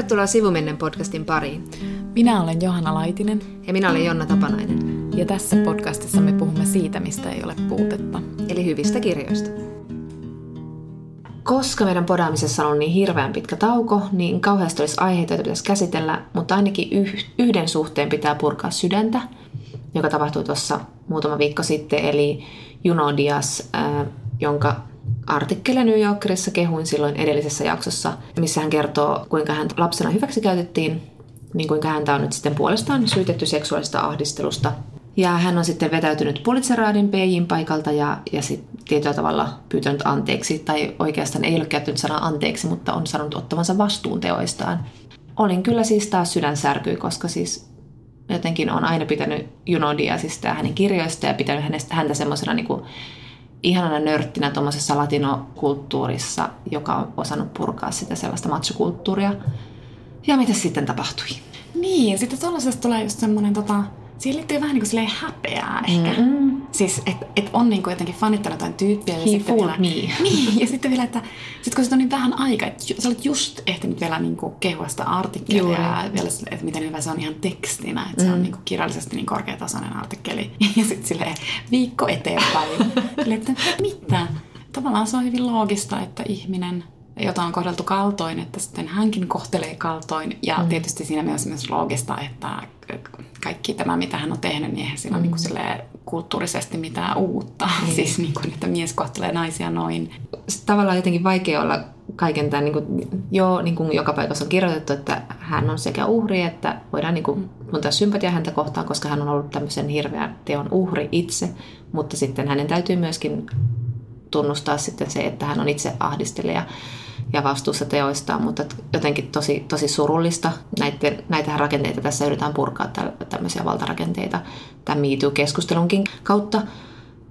Tervetuloa Sivumennen podcastin pariin. Minä olen Johanna Laitinen. Ja minä olen Jonna Tapanainen. Ja tässä podcastissa me puhumme siitä, mistä ei ole puutetta. Eli hyvistä kirjoista. Koska meidän podaamisessa on niin hirveän pitkä tauko, niin kauheasti olisi aiheita, joita pitäisi käsitellä, mutta ainakin yhden suhteen pitää purkaa sydäntä, joka tapahtui tuossa muutama viikko sitten, eli Juno Dias, äh, jonka artikkeli New Yorkerissa kehuin silloin edellisessä jaksossa, missä hän kertoo, kuinka hän lapsena hyväksikäytettiin, niin kuinka häntä on nyt sitten puolestaan syytetty seksuaalista ahdistelusta. Ja hän on sitten vetäytynyt Pulitzeraadin PJin paikalta ja, ja sitten tietyllä tavalla pyytänyt anteeksi, tai oikeastaan ei ole käyttänyt sanaa anteeksi, mutta on sanonut ottavansa vastuun teoistaan. Olin kyllä siis taas sydän särkyi, koska siis jotenkin on aina pitänyt Junodia siis hänen kirjoista ja pitänyt hänestä, häntä semmoisena niin ihanana nörttinä tuommoisessa latinokulttuurissa, joka on osannut purkaa sitä sellaista machokulttuuria. Ja mitä sitten tapahtui? Niin, sitten tuollaisesta tulee just semmoinen tota, siihen liittyy vähän niin kuin häpeää ehkä. Mm-hmm. Siis, että et on niin kuin jotenkin fanittanut jotain tyyppiä. Ja He sitten vielä, me. Niin, ja sitten vielä, että sit kun se on niin vähän aikaa, että sä olet just ehtinyt vielä niin kuin kehua sitä artikkelia ja vielä, että miten hyvä se on ihan tekstinä, että mm. se on mm. niin kuin kirjallisesti niin korkeatasoinen artikkeli. Ja sitten silleen viikko eteenpäin. että mitä? Tavallaan se on hyvin loogista, että ihminen jota on kohdeltu kaltoin, että sitten hänkin kohtelee kaltoin. Ja mm. tietysti siinä myös myös loogista, että kaikki tämä, mitä hän on tehnyt, niin eihän siinä mm. ole niin kulttuurisesti mitään uutta. Mm. Siis niin kuin, että mies kohtelee naisia noin. Sitten tavallaan jotenkin vaikea olla kaiken tämän, niin kuin, jo niin kuin joka paikassa on kirjoitettu, että hän on sekä uhri, että voidaan niin kuin, tuntea sympatia häntä kohtaan, koska hän on ollut tämmöisen hirveän teon uhri itse, mutta sitten hänen täytyy myöskin tunnustaa sitten se, että hän on itse ahdistelija ja vastuussa teoistaan, mutta jotenkin tosi, tosi surullista. Näitä, näitä rakenteita tässä yritetään purkaa, tämmöisiä valtarakenteita tämän MeToo-keskustelunkin kautta.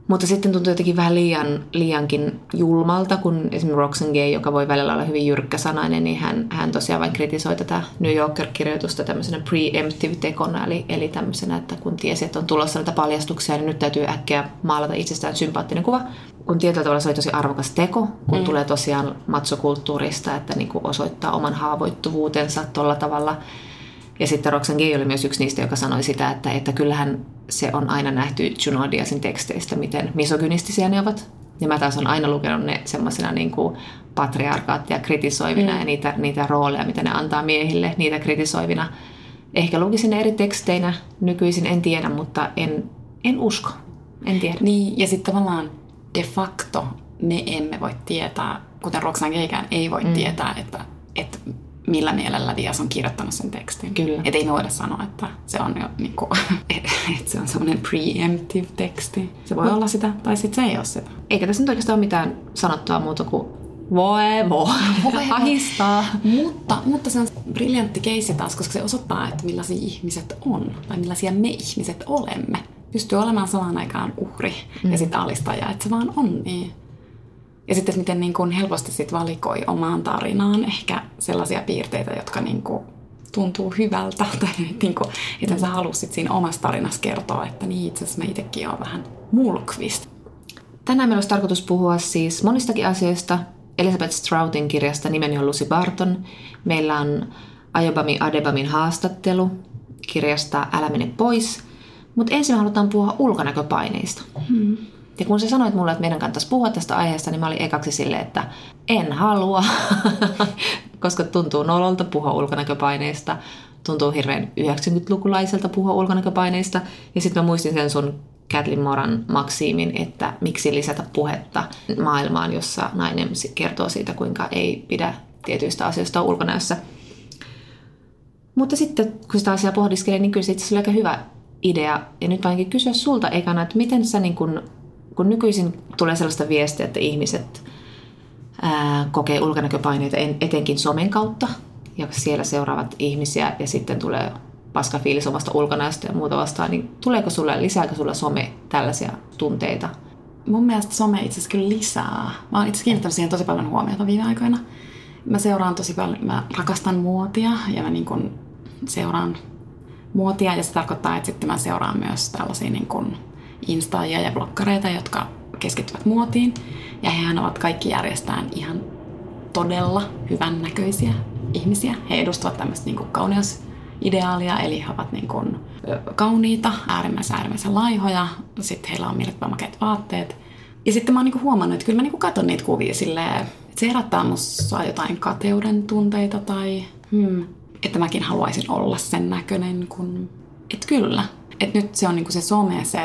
Mutta sitten tuntuu jotenkin vähän liian, liiankin julmalta, kun esimerkiksi Roxanne Gay, joka voi välillä olla hyvin jyrkkäsanainen, niin hän, hän tosiaan vain kritisoi tätä New Yorker-kirjoitusta tämmöisenä preemptive tekona, eli, eli tämmöisenä, että kun tiesi, että on tulossa näitä paljastuksia, niin nyt täytyy äkkiä maalata itsestään sympaattinen kuva. Kun tietyllä tavalla se oli tosi arvokas teko, kun mm. tulee tosiaan matsokulttuurista, että niin kuin osoittaa oman haavoittuvuutensa tuolla tavalla – ja sitten Roxanne Gay oli myös yksi niistä, joka sanoi sitä, että, että kyllähän se on aina nähty Juno Diazin teksteistä, miten misogynistisiä ne ovat. Ja mä taas on aina lukenut ne semmoisena niin patriarkaattia kritisoivina mm. ja niitä, niitä rooleja, mitä ne antaa miehille, niitä kritisoivina. Ehkä lukisin ne eri teksteinä nykyisin, en tiedä, mutta en, en usko. En tiedä. Niin, ja sitten tavallaan de facto me emme voi tietää, kuten Roxanne Gaykään ei voi mm. tietää, että, että millä mielellä Dias on kirjoittanut sen tekstin. Kyllä. Et ei me voida sanoa, että se on jo niinku, että se on semmoinen preemptive teksti. Se voi no. olla sitä, tai sitten se ei ole sitä. Eikä tässä nyt oikeastaan ole mitään sanottua muuta kuin voi voi, voi ahistaa. mutta, mutta se on briljantti keissi taas, koska se osoittaa, että millaisia ihmiset on, tai millaisia me ihmiset olemme. Pystyy olemaan samaan aikaan uhri mm. ja sitten alistaja, että se vaan on niin. Ja sitten miten niin kuin helposti sit valikoi omaan tarinaan ehkä sellaisia piirteitä, jotka niin kuin tuntuu hyvältä. Tai niin kuin, että sä halusit siinä omassa tarinassa kertoa, että niin itse asiassa mä itsekin olen vähän mulkvist. Tänään meillä olisi tarkoitus puhua siis monistakin asioista. Elizabeth Stroutin kirjasta nimeni on Lucy Barton. Meillä on Ayobami Adebamin haastattelu kirjasta Älä mene pois. Mutta ensin me halutaan puhua ulkonäköpaineista. Hmm. Ja kun sä sanoit mulle, että meidän kannattaisi puhua tästä aiheesta, niin mä olin ekaksi silleen, että en halua, koska tuntuu nololta puhua ulkonäköpaineista, tuntuu hirveän 90-lukulaiselta puhua ulkonäköpaineista. Ja sitten mä muistin sen sun Kathleen Moran maksiimin, että miksi lisätä puhetta maailmaan, jossa nainen kertoo siitä, kuinka ei pidä tietyistä asioista ulkonäössä. Mutta sitten, kun sitä asiaa pohdiskelee, niin kyllä se itse oli aika hyvä idea. Ja nyt mä kysyä sulta ekana, että miten sä niin kun kun nykyisin tulee sellaista viestiä, että ihmiset ää, kokee ulkonäköpaineita etenkin somen kautta, ja siellä seuraavat ihmisiä, ja sitten tulee paska fiilis omasta ulkonäöstä ja muuta vastaan, niin tuleeko sulle, lisääkö sulle some tällaisia tunteita? Mun mielestä some itse asiassa kyllä lisää. Mä oon itse kiinnittänyt siihen tosi paljon huomiota viime aikoina. Mä seuraan tosi paljon, mä rakastan muotia ja mä niin kun seuraan muotia ja se tarkoittaa, että sitten mä seuraan myös tällaisia niin kun instaajia ja blokkareita, jotka keskittyvät muotiin. Ja hehän ovat kaikki järjestään ihan todella hyvännäköisiä ihmisiä. He edustavat tämmöistä niin kuin kauneusideaalia, eli he ovat niin kuin kauniita, äärimmäisen äärimmäisen laihoja, sitten heillä on mielettömän makeat vaatteet. Ja sitten mä oon niin huomannut, että kyllä mä niin katson niitä kuvia silleen, että se herättää musta jotain kateuden tunteita tai hmm, että mäkin haluaisin olla sen näköinen kun... Että kyllä. Että nyt se on niinku se some, se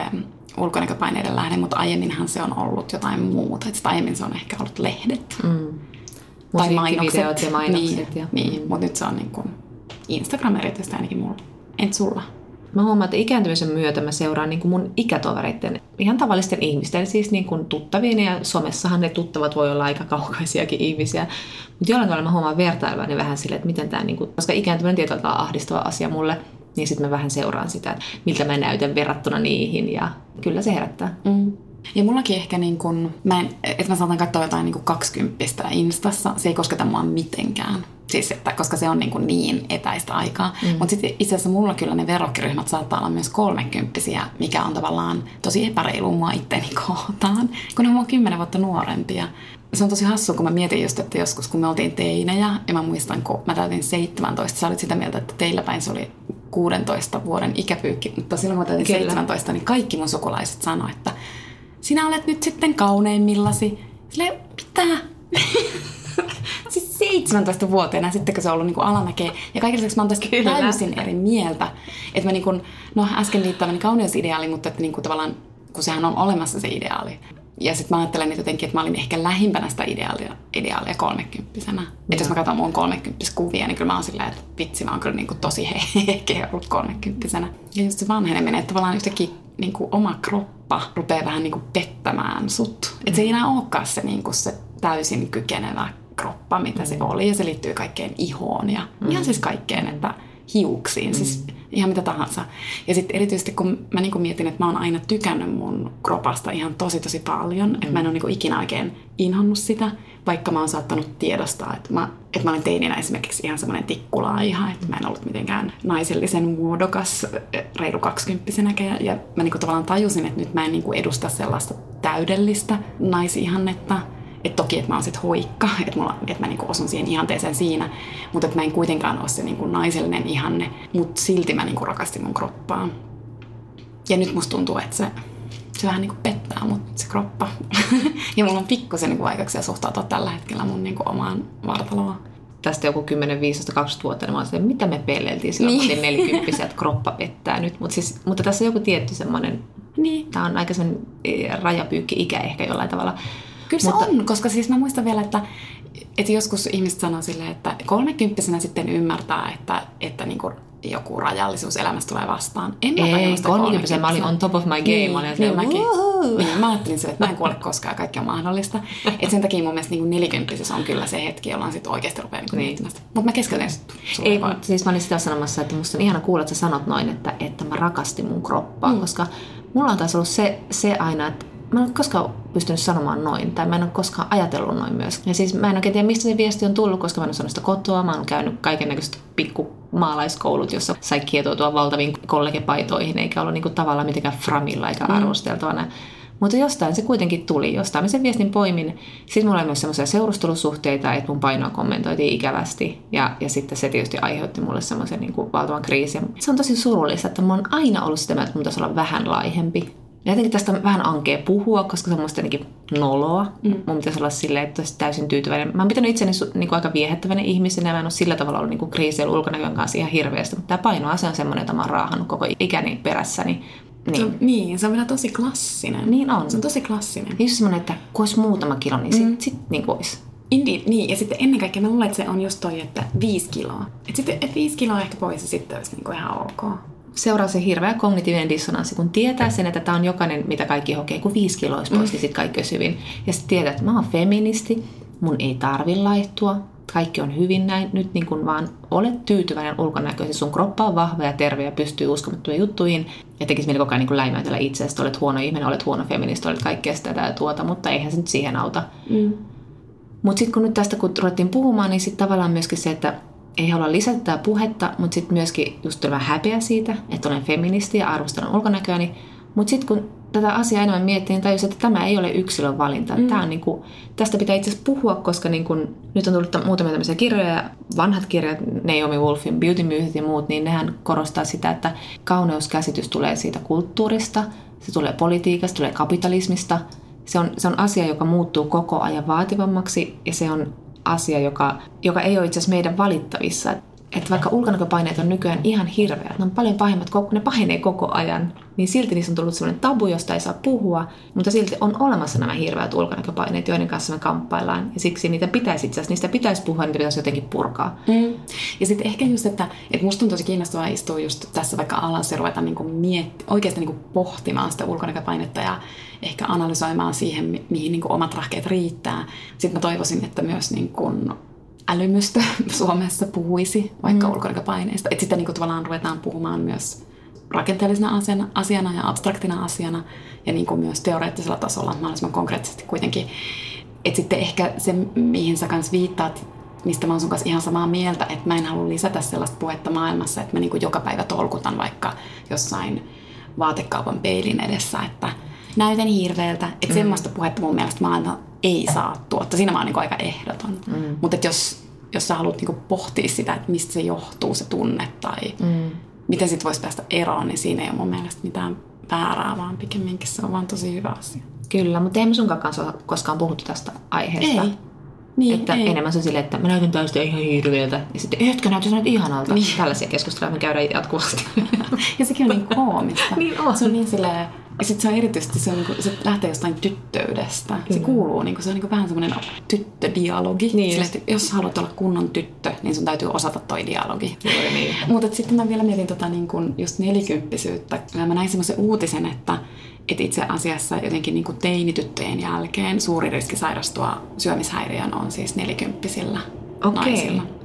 ulkonäköpaineiden lähde, mutta aiemminhan se on ollut jotain muuta. Että aiemmin se on ehkä ollut lehdet. Mm. Tai mainokset. ja mainokset. Niin, ja... niin. Mm. mutta nyt se on niinku Instagram erityisesti ainakin mulla. Entä sulla? Mä huomaan, että ikääntymisen myötä mä seuraan niin kuin mun ikätovereiden, ihan tavallisten ihmisten, siis niin kuin tuttavien ja somessahan ne tuttavat voi olla aika kaukaisiakin ihmisiä. Mutta jollain tavalla mä huomaan vertailevani vähän sille, että miten tämä, niin kuin, koska ikääntyminen tietyllä tavalla ahdistava asia mulle, niin sitten mä vähän seuraan sitä, että miltä mä näytän verrattuna niihin ja kyllä se herättää. Mm. Ja mullakin ehkä niin kun, mä en, että mä saatan katsoa jotain niin 20 Instassa, se ei kosketa mua mitenkään. Siis, että, koska se on niin, kuin niin etäistä aikaa. Mm. Mutta sitten itse asiassa mulla kyllä ne verokkiryhmät saattaa olla myös kolmekymppisiä, mikä on tavallaan tosi epäreilu mua itteni kohtaan, kun ne on mua kymmenen vuotta nuorempia. Se on tosi hassu, kun mä mietin just, että joskus kun me oltiin teinejä, ja mä muistan, kun mä täytin 17, sä olit sitä mieltä, että teillä päin se oli 16 vuoden ikäpyykki, mutta silloin kun mä täytin Kyllä. 17, niin kaikki mun sukulaiset sanoivat, että sinä olet nyt sitten kauneimmillasi. Silleen, mitä? siis 17 vuoteena, sitten kun se on ollut niin kuin alamäkeä. Ja kaiken lisäksi mä oon tästä Kyllä. täysin eri mieltä. Että mä niin kuin, no äsken liittämäni kauneusideaali, mutta että niin kuin tavallaan, kun sehän on olemassa se ideaali. Ja sitten mä ajattelen että jotenkin, että mä olin ehkä lähimpänä sitä ideaalia, ideaalia kolmekymppisenä. Että jos mä katson mun kolmekymppis-kuvia, niin kyllä mä oon silleen, että vitsi, mä oon kyllä niin kuin tosi heikkeä ollut kolmekymppisenä. Ja just se vanheneminen, että tavallaan yhtäkkiä niin kuin oma kroppa rupeaa vähän niin kuin pettämään sut. Että se ei enää olekaan se, niin kuin se täysin kykenevä kroppa, mitä mm. se oli. Ja se liittyy kaikkeen ihoon ja mm. ihan siis kaikkeen, että hiuksiin, siis mm. siis ihan mitä tahansa. Ja sitten erityisesti kun mä niinku mietin, että mä oon aina tykännyt mun kropasta ihan tosi tosi paljon, mm. että mä en ole niinku ikinä oikein inhonnut sitä, vaikka mä oon saattanut tiedostaa, että mä, että mä olen teininä esimerkiksi ihan semmoinen tikkulaiha, että mä en ollut mitenkään naisellisen muodokas reilu kaksikymppisenäkään. Ja, ja mä niinku tavallaan tajusin, että nyt mä en niinku edusta sellaista täydellistä naisihannetta, että toki, että mä oon sit hoikka, että, mulla, että mä niinku osun siihen ihanteeseen siinä, mutta että mä en kuitenkaan ole se niinku naisellinen ihanne, mutta silti mä niinku rakastin mun kroppaa. Ja nyt musta tuntuu, että se, se vähän niinku pettää mut se kroppa. ja mulla on pikkusen niinku vaikeuksia suhtautua tällä hetkellä mun niinku omaan vartaloon tästä joku 10, 15, 20 vuotta, niin mä olisin, mitä me peleltiin silloin, niin. kun 40 että kroppa pettää nyt. Mut siis, mutta tässä on joku tietty semmoinen, niin. tämä on aika sen eh, rajapyykki-ikä ehkä jollain tavalla. Kyllä Mutta... se on, koska siis mä muistan vielä, että, että joskus ihmiset sanoo silleen, että kolmekymppisenä sitten ymmärtää, että, että niin kuin joku rajallisuus elämästä tulee vastaan. En mä Ei, kolmekymppisenä mä olin on top of my game. Niin, olin niin, mäkin. Niin, mä ajattelin sille, että mä en kuole koskaan kaikki on mahdollista. Et sen takia mun mielestä niin nelikymppisissä on kyllä se hetki, jolloin sitten oikeasti rupeaa niin niin. Mutta mä keskeytin Ei, siis mä olin sitä sanomassa, että musta on ihana kuulla, että sä sanot noin, että, että mä rakastin mun kroppaa, mm. koska mulla on taas ollut se, se aina, että mä en ole koskaan pystynyt sanomaan noin, tai mä en ole koskaan ajatellut noin myös. Ja siis mä en oikein tiedä, mistä se viesti on tullut, koska mä en ole sanonut sitä kotoa, mä oon käynyt kaiken näköiset pikku maalaiskoulut, jossa sai kietoutua valtaviin kollegepaitoihin, eikä ollut niinku tavallaan mitenkään framilla eikä mm. arvosteltavana. Mutta jostain se kuitenkin tuli, jostain mä sen viestin poimin. Sitten mulla oli myös semmoisia seurustelusuhteita, että mun painoa kommentoitiin ikävästi. Ja, ja sitten se tietysti aiheutti mulle semmoisen niin valtavan kriisin. Se on tosi surullista, että mä oon aina ollut sitä mieltä, että mun pitäisi olla vähän laihempi. Ja jotenkin tästä on vähän ankea puhua, koska se on musta jotenkin noloa. Mm. Mun pitäisi olla silleen, että olisi täysin tyytyväinen. Mä oon pitänyt itseni niin kuin aika viehättävänä ihmisenä ja mä en ole sillä tavalla ollut niin kriisillä ulkonäkön kanssa ihan hirveästi. Mutta tämä painoase on semmoinen, että mä oon raahannut koko ikäni perässäni. Niin. Se on, niin, se on vielä tosi klassinen. Niin on. Se on tosi klassinen. Just semmoinen, että kun olisi muutama kilo, niin sit, mm. sit niin olisi. Indeed, niin. Ja sitten ennen kaikkea mä luulen, että se on just toi, että viisi kiloa. Että sitten et viisi kiloa ehkä pois ja sitten olisi niin kuin ihan ok seuraa se hirveä kognitiivinen dissonanssi, kun tietää sen, että tämä on jokainen, mitä kaikki hokee, kun viisi kiloa olisi pois, mm. niin sitten kaikki olisi hyvin. Ja sitten tietää, että mä oon feministi, mun ei tarvi laihtua, kaikki on hyvin näin, nyt niin kun vaan olet tyytyväinen ulkonäköisesti, sun kroppa on vahva ja terve ja pystyy uskomattomiin juttuihin, ja tekisi mieli koko ajan niin läimäytellä itseäsi, olet huono ihminen, olet huono feministi, olet kaikkea sitä ja tuota, mutta eihän se nyt siihen auta. Mm. Mutta sitten kun nyt tästä kun ruvettiin puhumaan, niin sitten tavallaan myöskin se, että ei halua lisätä tätä puhetta, mutta sitten myöskin just vähän häpeä siitä, että olen feministi ja arvostan ulkonäköäni. Mutta sitten kun tätä asiaa enemmän miettii, niin tajusin, että tämä ei ole yksilön valinta. Mm. Tämä on niin kuin, tästä pitää itse asiassa puhua, koska niin kuin, nyt on tullut muutamia tämmöisiä kirjoja, vanhat kirjat, Naomi Wolfin Beauty Mythit ja muut, niin nehän korostaa sitä, että kauneuskäsitys tulee siitä kulttuurista, se tulee politiikasta, tulee kapitalismista. Se on, se on asia, joka muuttuu koko ajan vaativammaksi ja se on asia, joka, joka ei ole itse asiassa meidän valittavissa että vaikka ulkonäköpaineet on nykyään ihan hirveät, ne on paljon pahimmat, ne pahenee koko ajan, niin silti niissä on tullut sellainen tabu, josta ei saa puhua, mutta silti on olemassa nämä hirveät ulkonäköpaineet, joiden kanssa me kamppaillaan. Ja siksi niitä pitäisi itse asiassa, niistä pitäisi puhua, niitä pitäisi jotenkin purkaa. Mm. Ja sitten ehkä just, että, että musta on tosi kiinnostavaa istua just tässä vaikka alassa ja ruveta niin mietti, oikeasti niin pohtimaan sitä ulkonäköpainetta ja ehkä analysoimaan siihen, mihin niin omat rahkeet riittää. Sitten mä toivoisin, että myös niin kuin älymystö Suomessa puhuisi vaikka mm. ulkonäköpaineista. Että sitten niin kuin tavallaan ruvetaan puhumaan myös rakenteellisena asiana, asiana ja abstraktina asiana ja niin kuin myös teoreettisella tasolla mahdollisimman konkreettisesti kuitenkin. Että sitten ehkä se, mihin sä kanssa viittaat, mistä mä oon sun kanssa ihan samaa mieltä, että mä en halua lisätä sellaista puhetta maailmassa, että mä niin kuin joka päivä tolkutan vaikka jossain vaatekaupan peilin edessä, että näytän hirveältä. Että mm. semmoista puhetta mun mielestä maailma ei saa tuottaa. Siinä mä oon niin aika ehdoton. Mm. Mutta jos, jos sä haluat niin pohtia sitä, että mistä se johtuu se tunne tai mm. miten sit voisi päästä eroon, niin siinä ei ole mun mielestä mitään väärää, vaan pikemminkin se on vaan tosi hyvä asia. Kyllä, mutta emme sunkaan kanssa koskaan puhuttu tästä aiheesta. Ei. Niin, että ei. enemmän se silleen, että mä näytän tästä ihan hirveältä. Ja sitten, etkö näytä nyt ihanalta? Niin. Tällaisia keskusteluja me käydään jatkuvasti. ja sekin on niin koomista. niin on. Se on niin silleen, ja sitten se on erityisesti, se, on, niin kuin, se lähtee jostain tyttöydestä. Kyllä. Se kuuluu, niin kuin, se on niin kuin vähän semmoinen tyttödialogi. Niin Sille, että jos haluat olla kunnon tyttö, niin sun täytyy osata toi dialogi. niin. Mutta sitten mä vielä mietin tota, niin kuin just nelikymppisyyttä. Mä näin semmoisen uutisen, että, että itse asiassa jotenkin niin kuin teinityttöjen jälkeen suuri riski sairastua syömishäiriön on siis nelikymppisillä okay. naisilla.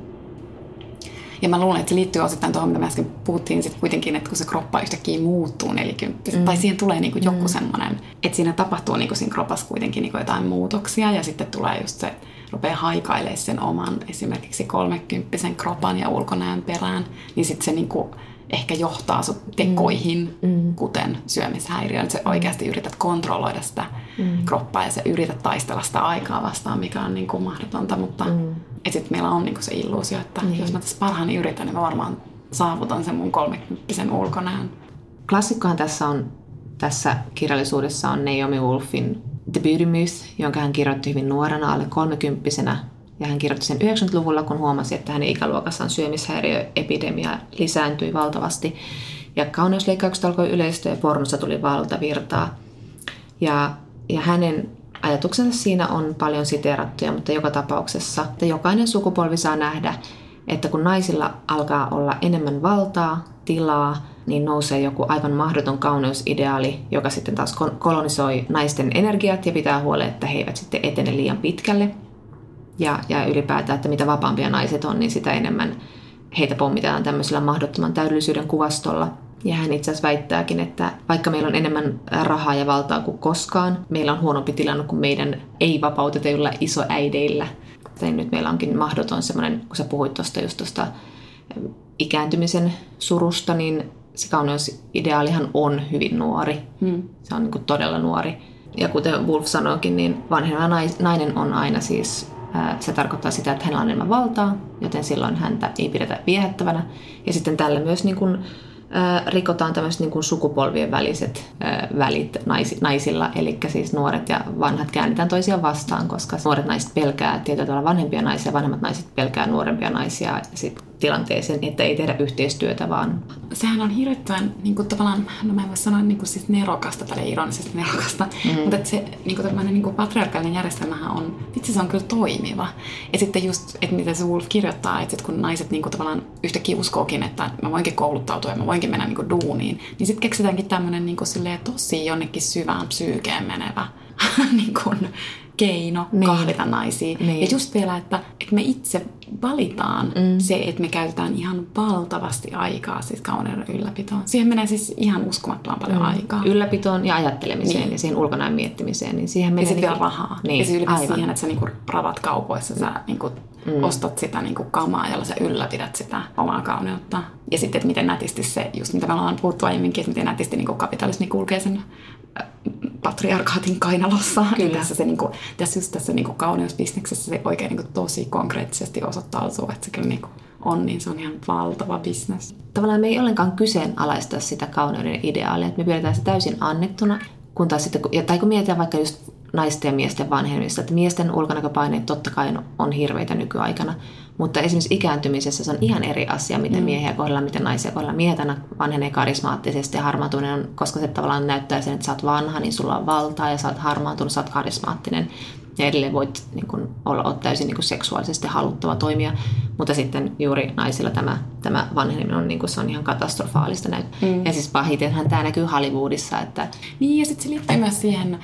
Ja mä luulen, että se liittyy osittain tuohon, mitä me äsken puhuttiin, sitten kuitenkin, että kun se kroppa yhtäkkiä muuttuu 40, mm. tai siihen tulee niin kuin joku mm. semmoinen, että siinä tapahtuu niin kuin siinä kropassa kuitenkin niin kuin jotain muutoksia, ja sitten tulee just se, rupeaa haikailemaan sen oman esimerkiksi kolmekymppisen kropan ja ulkonäön perään, niin sitten se niin kuin ehkä johtaa sut tekoihin, mm. mm. kuten syömishäiriö. Että sä oikeasti yrität kontrolloida sitä mm. kroppaa ja sä yrität taistella sitä aikaa vastaan, mikä on niin kuin mahdotonta. Mutta mm. Sitten meillä on niin kuin se illuusio, että mm. jos mä tässä parhaani yritän, niin mä varmaan saavutan sen mun kolmekymppisen ulkonäön. Klassikkohan tässä on tässä kirjallisuudessa on Naomi Wolfin The Beauty Myth, jonka hän kirjoitti hyvin nuorena, alle kolmekymppisenä ja hän kirjoitti sen 90-luvulla, kun huomasi, että hänen ikäluokassaan syömishäiriöepidemia lisääntyi valtavasti. Ja kauneusleikkaukset alkoi yleistyä ja pornossa tuli valtavirtaa. Ja, ja hänen ajatuksensa siinä on paljon siteerattuja, mutta joka tapauksessa, että jokainen sukupolvi saa nähdä, että kun naisilla alkaa olla enemmän valtaa, tilaa, niin nousee joku aivan mahdoton kauneusideaali, joka sitten taas kolonisoi naisten energiat ja pitää huolen, että he eivät sitten etene liian pitkälle ja, ja ylipäätään, että mitä vapaampia naiset on, niin sitä enemmän heitä pommitetaan tämmöisellä mahdottoman täydellisyyden kuvastolla. Ja hän itse asiassa väittääkin, että vaikka meillä on enemmän rahaa ja valtaa kuin koskaan, meillä on huonompi tilanne kuin meidän ei-vapautetuilla isoäideillä. Tai nyt meillä onkin mahdoton semmoinen, kun sä puhuit tuosta just tuosta ikääntymisen surusta, niin se kauneusideaalihan on hyvin nuori. Hmm. Se on niin kuin todella nuori. Ja kuten Wolf sanoikin, niin vanhemma nainen on aina siis se tarkoittaa sitä, että hänellä on enemmän valtaa, joten silloin häntä ei pidetä viehättävänä. Ja sitten tällä myös niin kuin, rikotaan tämmöiset niin sukupolvien väliset välit naisilla, eli siis nuoret ja vanhat käännetään toisiaan vastaan, koska nuoret naiset pelkää tietyllä tavalla vanhempia naisia, vanhemmat naiset pelkää nuorempia naisia. Ja sit tilanteeseen, että ei tehdä yhteistyötä, vaan... Sehän on hirvittävän niin kuin tavallaan, no mä en voi sanoa niin kuin siis nerokasta, tälle ironisesti nerokasta, mm. mutta että se niin kuin tämmöinen niin kuin patriarkaalinen järjestelmähän on, vitsi se on kyllä toimiva. Ja sitten just, että mitä se Wolf kirjoittaa, että kun naiset niin kuin tavallaan yhtäkkiä uskookin, että mä voinkin kouluttautua ja mä voinkin mennä niin kuin duuniin, niin sitten keksitäänkin tämmöinen niin kuin tosi jonnekin syvään psyykeen menevä niin kuin, keino niin. kahlita naisia. Niin. Ja just vielä, että, että me itse valitaan mm. se, että me käytetään ihan valtavasti aikaa siis kauneuden ylläpitoon. Siihen menee siis ihan uskomattoman paljon mm. aikaa. Ylläpitoon ja ajattelemiseen niin. ja siihen ulkonäön miettimiseen. Niin siihen menee ja sitten vielä rahaa. Niin. Ja siis ylipäätään siihen, että sä niinku ravat kaupoissa, sä niinku mm. ostat sitä niinku kamaa, jolla sä ylläpidät sitä omaa kauneutta. Ja sitten, että miten nätisti se, just mitä me ollaan puhuttu aiemminkin, että miten nätisti niinku kapitalismi kulkee sen patriarkaatin kainalossa. Kyllä. Tässä, se, niin kuin, tässä just tässä niin kuin kauneusbisneksessä se oikein niin kuin, tosi konkreettisesti osoittautuu, että se kyllä niin kuin, on, niin se on ihan valtava bisnes. Tavallaan me ei ollenkaan kyseenalaista sitä kauneuden ideaalia, että me pidetään se täysin annettuna, kun taas sitten, tai kun mietitään vaikka just naisten ja miesten vanhemmista, että miesten ulkonäköpaineet totta kai on hirveitä nykyaikana, mutta esimerkiksi ikääntymisessä se on ihan eri asia, miten mm. miehiä kohdellaan, miten naisia kohdellaan. Miehet aina vanhenee karismaattisesti ja harmaantuminen on, koska se tavallaan näyttää sen, että sä oot vanha, niin sulla on valtaa ja sä oot harmaantunut, sä oot karismaattinen. Ja edelleen voit niin kun, olla täysin niin kun, seksuaalisesti haluttava toimia, mutta sitten juuri naisilla tämä, tämä vanheneminen on, niin kun, se on ihan katastrofaalista. Mm. Ja siis pahitenhan tämä näkyy Hollywoodissa. Että... Niin ja sitten se liittyy myös siihen,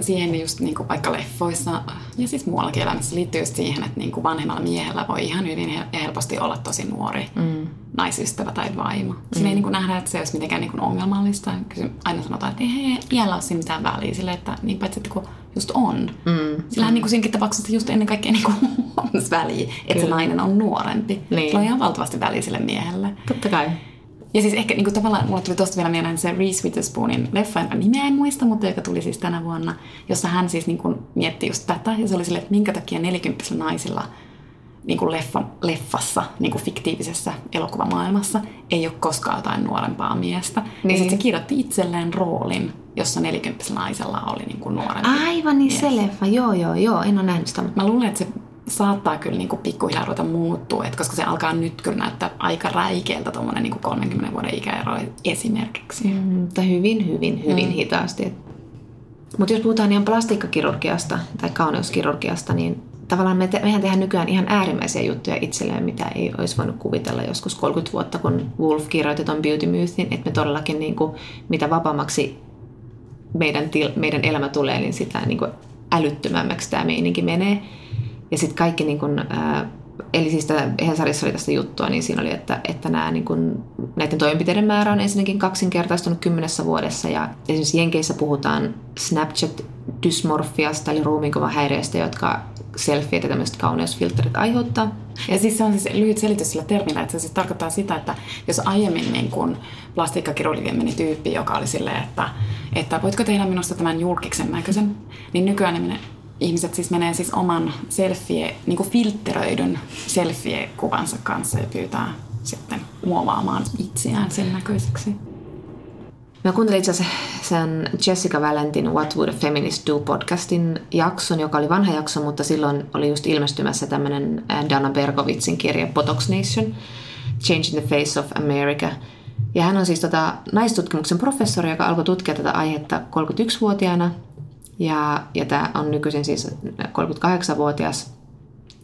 siihen just niin kuin vaikka leffoissa ja siis muuallakin elämässä liittyy just siihen, että niin kuin vanhemmalla miehellä voi ihan hyvin helposti olla tosi nuori mm. naisystävä tai vaimo. Mm. Siinä ei niin kuin nähdä, että se olisi mitenkään niin kuin ongelmallista. Aina sanotaan, että ei iällä ole mitään väliä sille, että niin paitsi, että kun just on. Mm. Sillähän niin kuin siinäkin tapauksessa just ennen kaikkea niin kuin on väliä, että Kyllä. se nainen on nuorempi. Niin. Sillä on ihan valtavasti väliä sille miehelle. Totta kai. Ja siis ehkä niin kuin tavallaan mulle tuli tosta vielä mieleen se Reese Witherspoonin leffa, jonka nimeä en muista, mutta joka tuli siis tänä vuonna, jossa hän siis niin kuin mietti just tätä. Ja se oli silleen, että minkä takia 40 naisilla niin kuin leffa, leffassa, niin kuin fiktiivisessä elokuvamaailmassa, ei ole koskaan jotain nuorempaa miestä. Niin. Ja sitten se kirjoitti itselleen roolin, jossa 40 naisella oli niin kuin nuorempi Aivan niin mies. se leffa, joo joo joo, en ole nähnyt sitä. Mä luulen, että se saattaa kyllä niin kuin pikkuhiljaa ruveta muuttua, että koska se alkaa nyt kyllä näyttää aika räikeältä tuommoinen niin 30 vuoden ikäero esimerkiksi. Mm, mutta hyvin, hyvin, hyvin mm. hitaasti. Mutta jos puhutaan ihan plastiikkakirurgiasta tai kauneuskirurgiasta, niin tavallaan me te, mehän tehdään nykyään ihan äärimmäisiä juttuja itselleen, mitä ei olisi voinut kuvitella joskus 30 vuotta, kun Wolf kirjoitti ton Beauty Mythin, että me todellakin niin kuin, mitä vapaammaksi meidän, til, meidän elämä tulee, niin sitä niin kuin älyttömämmäksi tämä meininki menee. Ja sitten kaikki, niin kun, ää, eli siis Hesarissa oli tästä juttua, niin siinä oli, että, että nämä, niin kun, näiden toimenpiteiden määrä on ensinnäkin kaksinkertaistunut kymmenessä vuodessa. Ja esimerkiksi Jenkeissä puhutaan Snapchat-dysmorfiasta, eli ruumiinkuvahäiriöistä, jotka selfieet ja tämmöiset kauneusfilterit aiheuttaa. Ja siis se on siis lyhyt selitys sillä termillä, että se siis tarkoittaa sitä, että jos aiemmin niin kun plastiikkakirurgien meni tyyppi, joka oli silleen, että, että voitko tehdä minusta tämän julkiksen näköisen, niin nykyään ihmiset siis menee siis oman selfie, niin kuin filtteröidyn selfie-kuvansa kanssa ja pyytää sitten muovaamaan itseään sen näköiseksi. Mä kuuntelin itse asiassa sen Jessica Valentin What Would a Feminist Do podcastin jakson, joka oli vanha jakso, mutta silloin oli just ilmestymässä tämmöinen äh, Dana Berkovitsin kirja Botox Nation, Changing the Face of America. Ja hän on siis tota naistutkimuksen professori, joka alkoi tutkia tätä aihetta 31-vuotiaana ja, ja tämä on nykyisin siis 38-vuotias.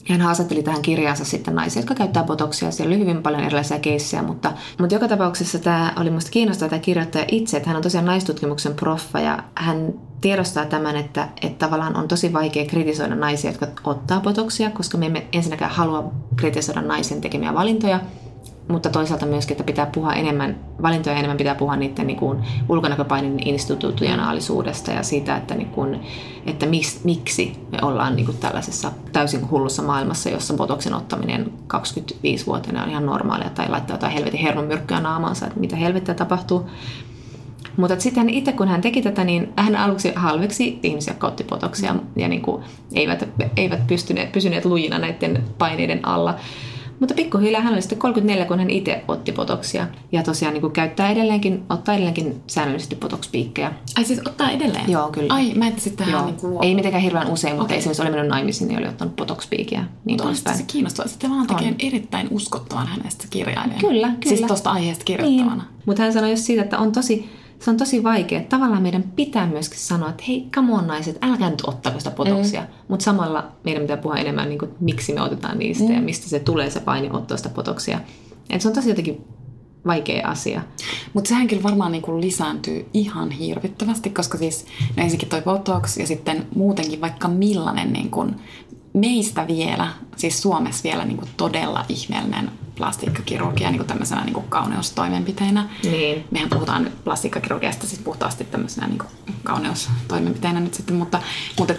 Ja hän haastatteli tähän kirjaansa sitten naisia, jotka käyttää botoksia. Siellä oli hyvin paljon erilaisia keissejä, mutta, mutta joka tapauksessa tämä oli minusta kiinnostava tämä kirjoittaja itse, että hän on tosiaan naistutkimuksen proffa ja hän tiedostaa tämän, että, että tavallaan on tosi vaikea kritisoida naisia, jotka ottaa botoksia, koska me emme ensinnäkään halua kritisoida naisen tekemiä valintoja, mutta toisaalta myöskin, että pitää puhua enemmän, valintoja enemmän pitää puhua niiden niin kuin ulkonäköpainin institutionaalisuudesta ja siitä, että, niin kuin, että mis, miksi me ollaan niin kuin tällaisessa täysin hullussa maailmassa, jossa botoksin ottaminen 25-vuotiaana on ihan normaalia tai laittaa jotain helvetin hermomyrkkyä naamaansa, että mitä helvettiä tapahtuu. Mutta sitten itse kun hän teki tätä, niin hän aluksi halveksi ihmisiä, jotka otti potoksia ja niin kuin eivät, eivät pystyneet, pysyneet lujina näiden paineiden alla. Mutta pikkuhiljaa hän oli sitten 34, kun hän itse otti potoksia. Ja tosiaan niin kuin käyttää edelleenkin, ottaa edelleenkin säännöllisesti potokspiikkejä. Ai siis ottaa edelleen? Joo, kyllä. Ai, mä että sitten niin Ei mitenkään hirveän usein, mutta okay. esimerkiksi oli mennyt naimisiin, niin oli ottanut potokspiikkiä. Niin mutta se kiinnostavaa. Sitten vaan tekee erittäin uskottavan hänestä kirjailijan. Kyllä, kyllä. Siis tuosta aiheesta kirjoittavana. Niin. Mutta hän sanoi just siitä, että on tosi se on tosi vaikea. Tavallaan meidän pitää myöskin sanoa, että hei, come on naiset, älkää nyt ottako sitä potoksia. Mm. Mutta samalla meidän pitää puhua enemmän, niin kuin, miksi me otetaan niistä mm. ja mistä se tulee se paine ottaa sitä potoksia. Et se on tosi jotenkin vaikea asia. Mutta sehän kyllä varmaan niin kuin lisääntyy ihan hirvittävästi, koska siis no ensinnäkin toi Botox ja sitten muutenkin vaikka millainen niin kuin meistä vielä, siis Suomessa vielä niin kuin todella ihmeellinen plastiikkakirurgia niin kuin tämmöisenä niin kuin kauneustoimenpiteinä. Niin. Mehän puhutaan nyt plastiikkakirurgiasta siis puhtaasti tämmöisenä niin kuin kauneustoimenpiteinä nyt sitten, mutta, mutta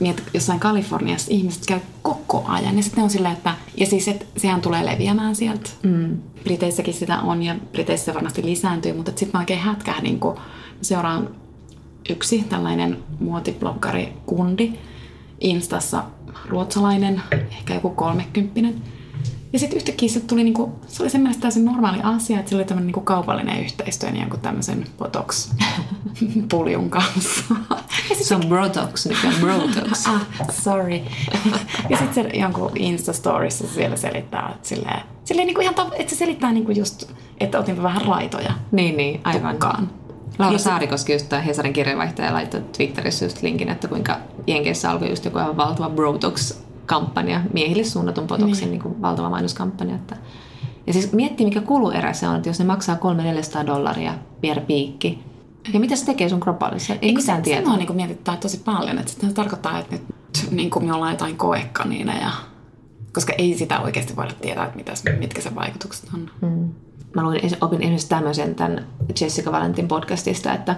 miet, jossain Kaliforniassa ihmiset käy koko ajan. Ja sitten on silleen, että, ja siis et, sehän tulee leviämään sieltä. Mm. Briteissäkin sitä on ja Briteissä varmasti lisääntyy, mutta sitten mä oikein hätkähdin, kun seuraan yksi tällainen muotibloggari-kundi Instassa, ruotsalainen, ehkä joku kolmekymppinen. Ja sitten yhtäkkiä se tuli, niinku, se oli semmoinen täysin normaali asia, että se oli tämmöinen niinku kaupallinen yhteistyö niin jonkun tämmöisen Botox-puljun kanssa. se on Brotox, mikä on Brotox. ah, sorry. ja sitten se jonkun Insta-storissa siellä selittää, että silleen, silleen niinku ihan, että se selittää niinku just, että otin vähän raitoja. Niin, niin, aivan. Tukkaan. Laura Saarikoski, just tämä Hesarin kirjeenvaihtaja, laittoi Twitterissä just linkin, että kuinka Jenkeissä alkoi just joku aivan valtava Brotox-kampanja, miehille suunnatun Botoxin niin. Niin kuin valtava mainoskampanja. Että... Ja siis miettii, mikä kuluerä se on, että jos ne maksaa 300-400 dollaria per piikki, ja mitä se tekee sun kropalle? Se ei Eikö mitään tietoa. Se, se niin mietittää tosi paljon, että se tarkoittaa, että nyt niin kuin me ollaan jotain koekaniineja, koska ei sitä oikeasti voida tietää, että mitä, mitkä se vaikutukset on. Hmm mä luin, opin esimerkiksi tämmöisen tämän Jessica Valentin podcastista, että,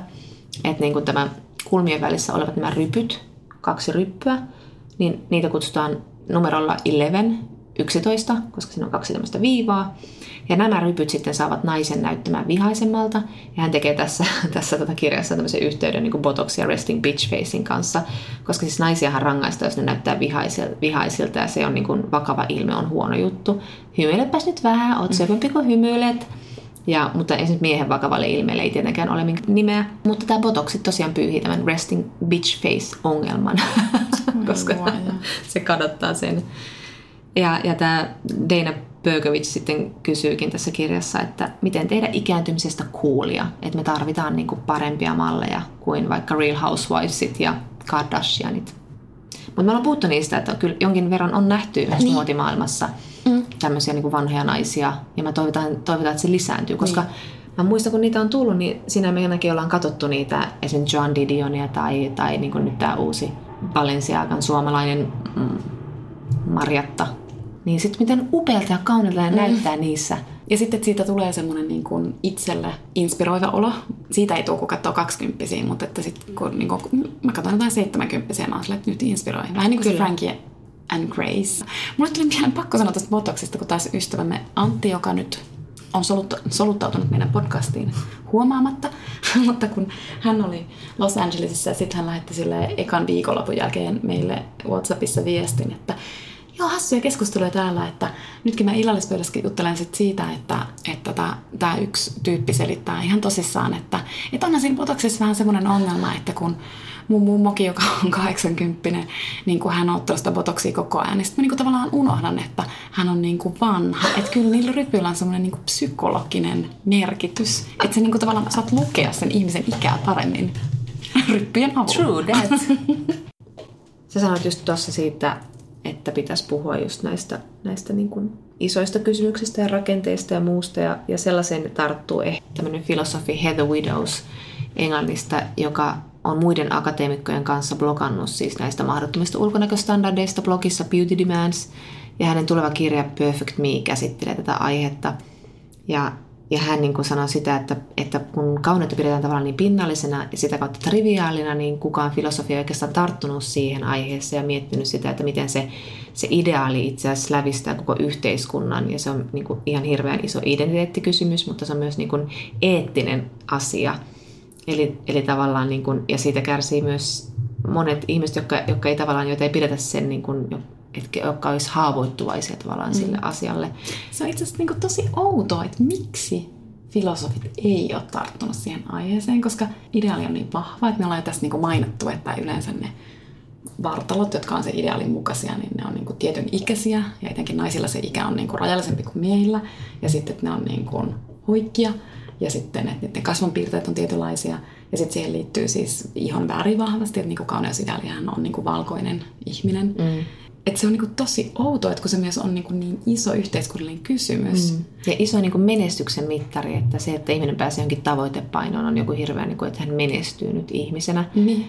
että niin kuin tämä kulmien välissä olevat nämä rypyt, kaksi ryppyä, niin niitä kutsutaan numerolla 11, 11, koska siinä on kaksi tämmöistä viivaa. Ja nämä rypyt sitten saavat naisen näyttämään vihaisemmalta. Ja hän tekee tässä, tässä tota kirjassa tämmöisen yhteyden niin ja Resting Bitch Facing kanssa. Koska siis naisiahan rangaista, jos ne näyttää vihaisilta, vihaisilta ja se on niin kuin vakava ilme, on huono juttu. Hymyilepäs nyt vähän, oot syöpämpi kuin hymyilet. Ja, mutta nyt miehen vakavalle ilmeelle ei tietenkään ole nimeä. Mutta tämä Botoxit tosiaan pyyhii tämän resting bitch face-ongelman, koska se kadottaa sen. Ja, ja tämä Dana Bögovic sitten kysyykin tässä kirjassa, että miten tehdä ikääntymisestä coolia, että me tarvitaan niin kuin parempia malleja kuin vaikka Real Housewivesit ja Kardashianit. Mutta me ollaan puhuttu niistä, että kyllä jonkin verran on nähty myös niin. muotimaailmassa mm. tämmöisiä niin kuin vanhoja naisia, ja mä toivotan, toivotan, että se lisääntyy, koska niin. Mä muistan, kun niitä on tullut, niin siinä meidänkin ollaan katsottu niitä, esimerkiksi John Didionia tai, tai niin kuin nyt tämä uusi Balenciagan suomalainen mm, Marjatta niin sitten miten upealta ja kaunilta mm. näyttää niissä. Ja sitten siitä tulee semmoinen niin kuin itselle inspiroiva olo. Siitä ei tule, kun katsoo 20 mutta että sitten kun niin kuin, mä katson jotain 70 mä oon sille, että nyt inspiroi. Vähän niin kuin se Frankie and Grace. Mulle tuli mieleen pakko sanoa tästä Botoxista, kun taas ystävämme Antti, joka nyt on solut, soluttautunut meidän podcastiin huomaamatta, mutta kun hän oli Los Angelesissa ja sitten hän lähetti sille ekan viikonlopun jälkeen meille WhatsAppissa viestin, että Joo, hassuja keskusteluja täällä, että nytkin mä illallispöydässäkin juttelen sit siitä, että, että tämä yksi tyyppi selittää ihan tosissaan, että, että onhan siinä botoksessa vähän semmoinen ongelma, että kun mun mummokin, joka on 80, niin kuin hän ottaa sitä botoksia koko ajan, niin sitten mä niin kuin tavallaan unohdan, että hän on niin kuin vanha. Että kyllä niillä rypyillä on semmoinen niin kuin psykologinen merkitys, että sä niin kuin tavallaan saat lukea sen ihmisen ikää paremmin ryppyjen avulla. True that. Sä sanoit just tuossa siitä että pitäisi puhua just näistä, näistä niin kuin isoista kysymyksistä ja rakenteista ja muusta. Ja, ja sellaisen tarttuu ehkä tämmöinen filosofi Heather Widows Englannista, joka on muiden akateemikkojen kanssa blogannut siis näistä mahdottomista ulkonäköstandardeista blogissa Beauty Demands. Ja hänen tuleva kirja Perfect Me käsittelee tätä aihetta. Ja ja hän niin sanoi sitä, että, että kun kauneutta pidetään tavallaan niin pinnallisena ja sitä kautta triviaalina, niin kukaan filosofia ei oikeastaan tarttunut siihen aiheeseen ja miettinyt sitä, että miten se, se ideaali itse asiassa lävistää koko yhteiskunnan. Ja se on niin kuin ihan hirveän iso identiteettikysymys, mutta se on myös niin kuin eettinen asia. Eli, eli tavallaan, niin kuin, ja siitä kärsii myös monet ihmiset, jotka, jotka ei tavallaan, joita ei pidetä sen niin kuin, etkä, jotka olisi haavoittuvaisia tavallaan mm. sille asialle. Se on itse asiassa niin tosi outoa, että miksi filosofit ei ole tarttunut siihen aiheeseen, koska ideaali on niin vahva, että me ollaan jo tässä niin mainittu, että yleensä ne vartalot, jotka on se ideaalin mukaisia, niin ne on niin kuin tietyn ikäisiä ja etenkin naisilla se ikä on niin kuin rajallisempi kuin miehillä ja sitten että ne on niin kuin hoikkia ja sitten, että niiden kasvonpiirteet on tietynlaisia ja sitten siihen liittyy siis ihon väri vahvasti, että niin kuin kauneusideaalihan on niin kuin valkoinen ihminen. Mm että se on niinku tosi outoa, että kun se myös on niinku niin iso yhteiskunnallinen kysymys. Mm. Ja iso niinku menestyksen mittari, että se, että ihminen pääsee jonkin tavoitepainoon, on joku hirveä, niinku, että hän menestyy nyt ihmisenä. Niin.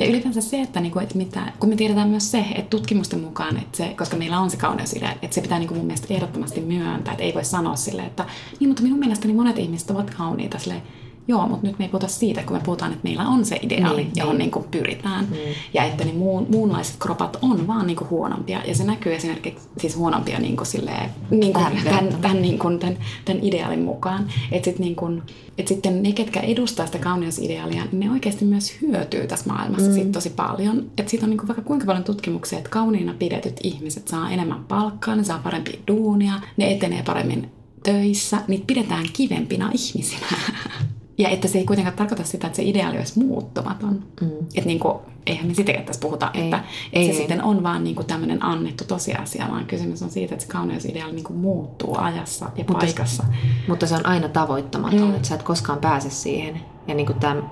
Ja ylipäänsä se, että, niinku, että mitä, kun me tiedetään myös se, että tutkimusten mukaan, että se, koska meillä on se kauneusidea, että se pitää niinku mun mielestä ehdottomasti myöntää, että ei voi sanoa sille, että niin, mutta minun mielestäni monet ihmiset ovat kauniita. Silleen, joo, mutta nyt me ei puhuta siitä, kun me puhutaan, että meillä on se ideaali, niin, johon niin. Niin pyritään. Mm. Ja että ne muun, muunlaiset kropat on vaan niin kuin huonompia. Ja se näkyy esimerkiksi siis huonompia niin kuin silleen, niin kuin tämän, tämän, niin kuin, tämän, tämän ideaalin mukaan. Että sit niin kuin, et sitten ne, ketkä edustaa sitä kauneusideaalia, niin ne oikeasti myös hyötyy tässä maailmassa mm. sit tosi paljon. Että siitä on niin kuin vaikka kuinka paljon tutkimuksia, että kauniina pidetyt ihmiset saa enemmän palkkaa, ne saa parempia duunia, ne etenee paremmin töissä, niitä pidetään kivempina ihmisinä. Ja että se ei kuitenkaan tarkoita sitä, että se ideaali olisi muuttumaton. Mm. Että niin kuin, eihän me sitäkään tässä puhuta, ei, että, ei, se ei. sitten on vaan niin kuin tämmöinen annettu tosiasia, vaan kysymys on siitä, että se kauneusideaali niin kuin muuttuu ajassa ja mutta paikassa. Mutta se on aina tavoittamaton, mm. että sä et koskaan pääse siihen. Ja niin kuin tämä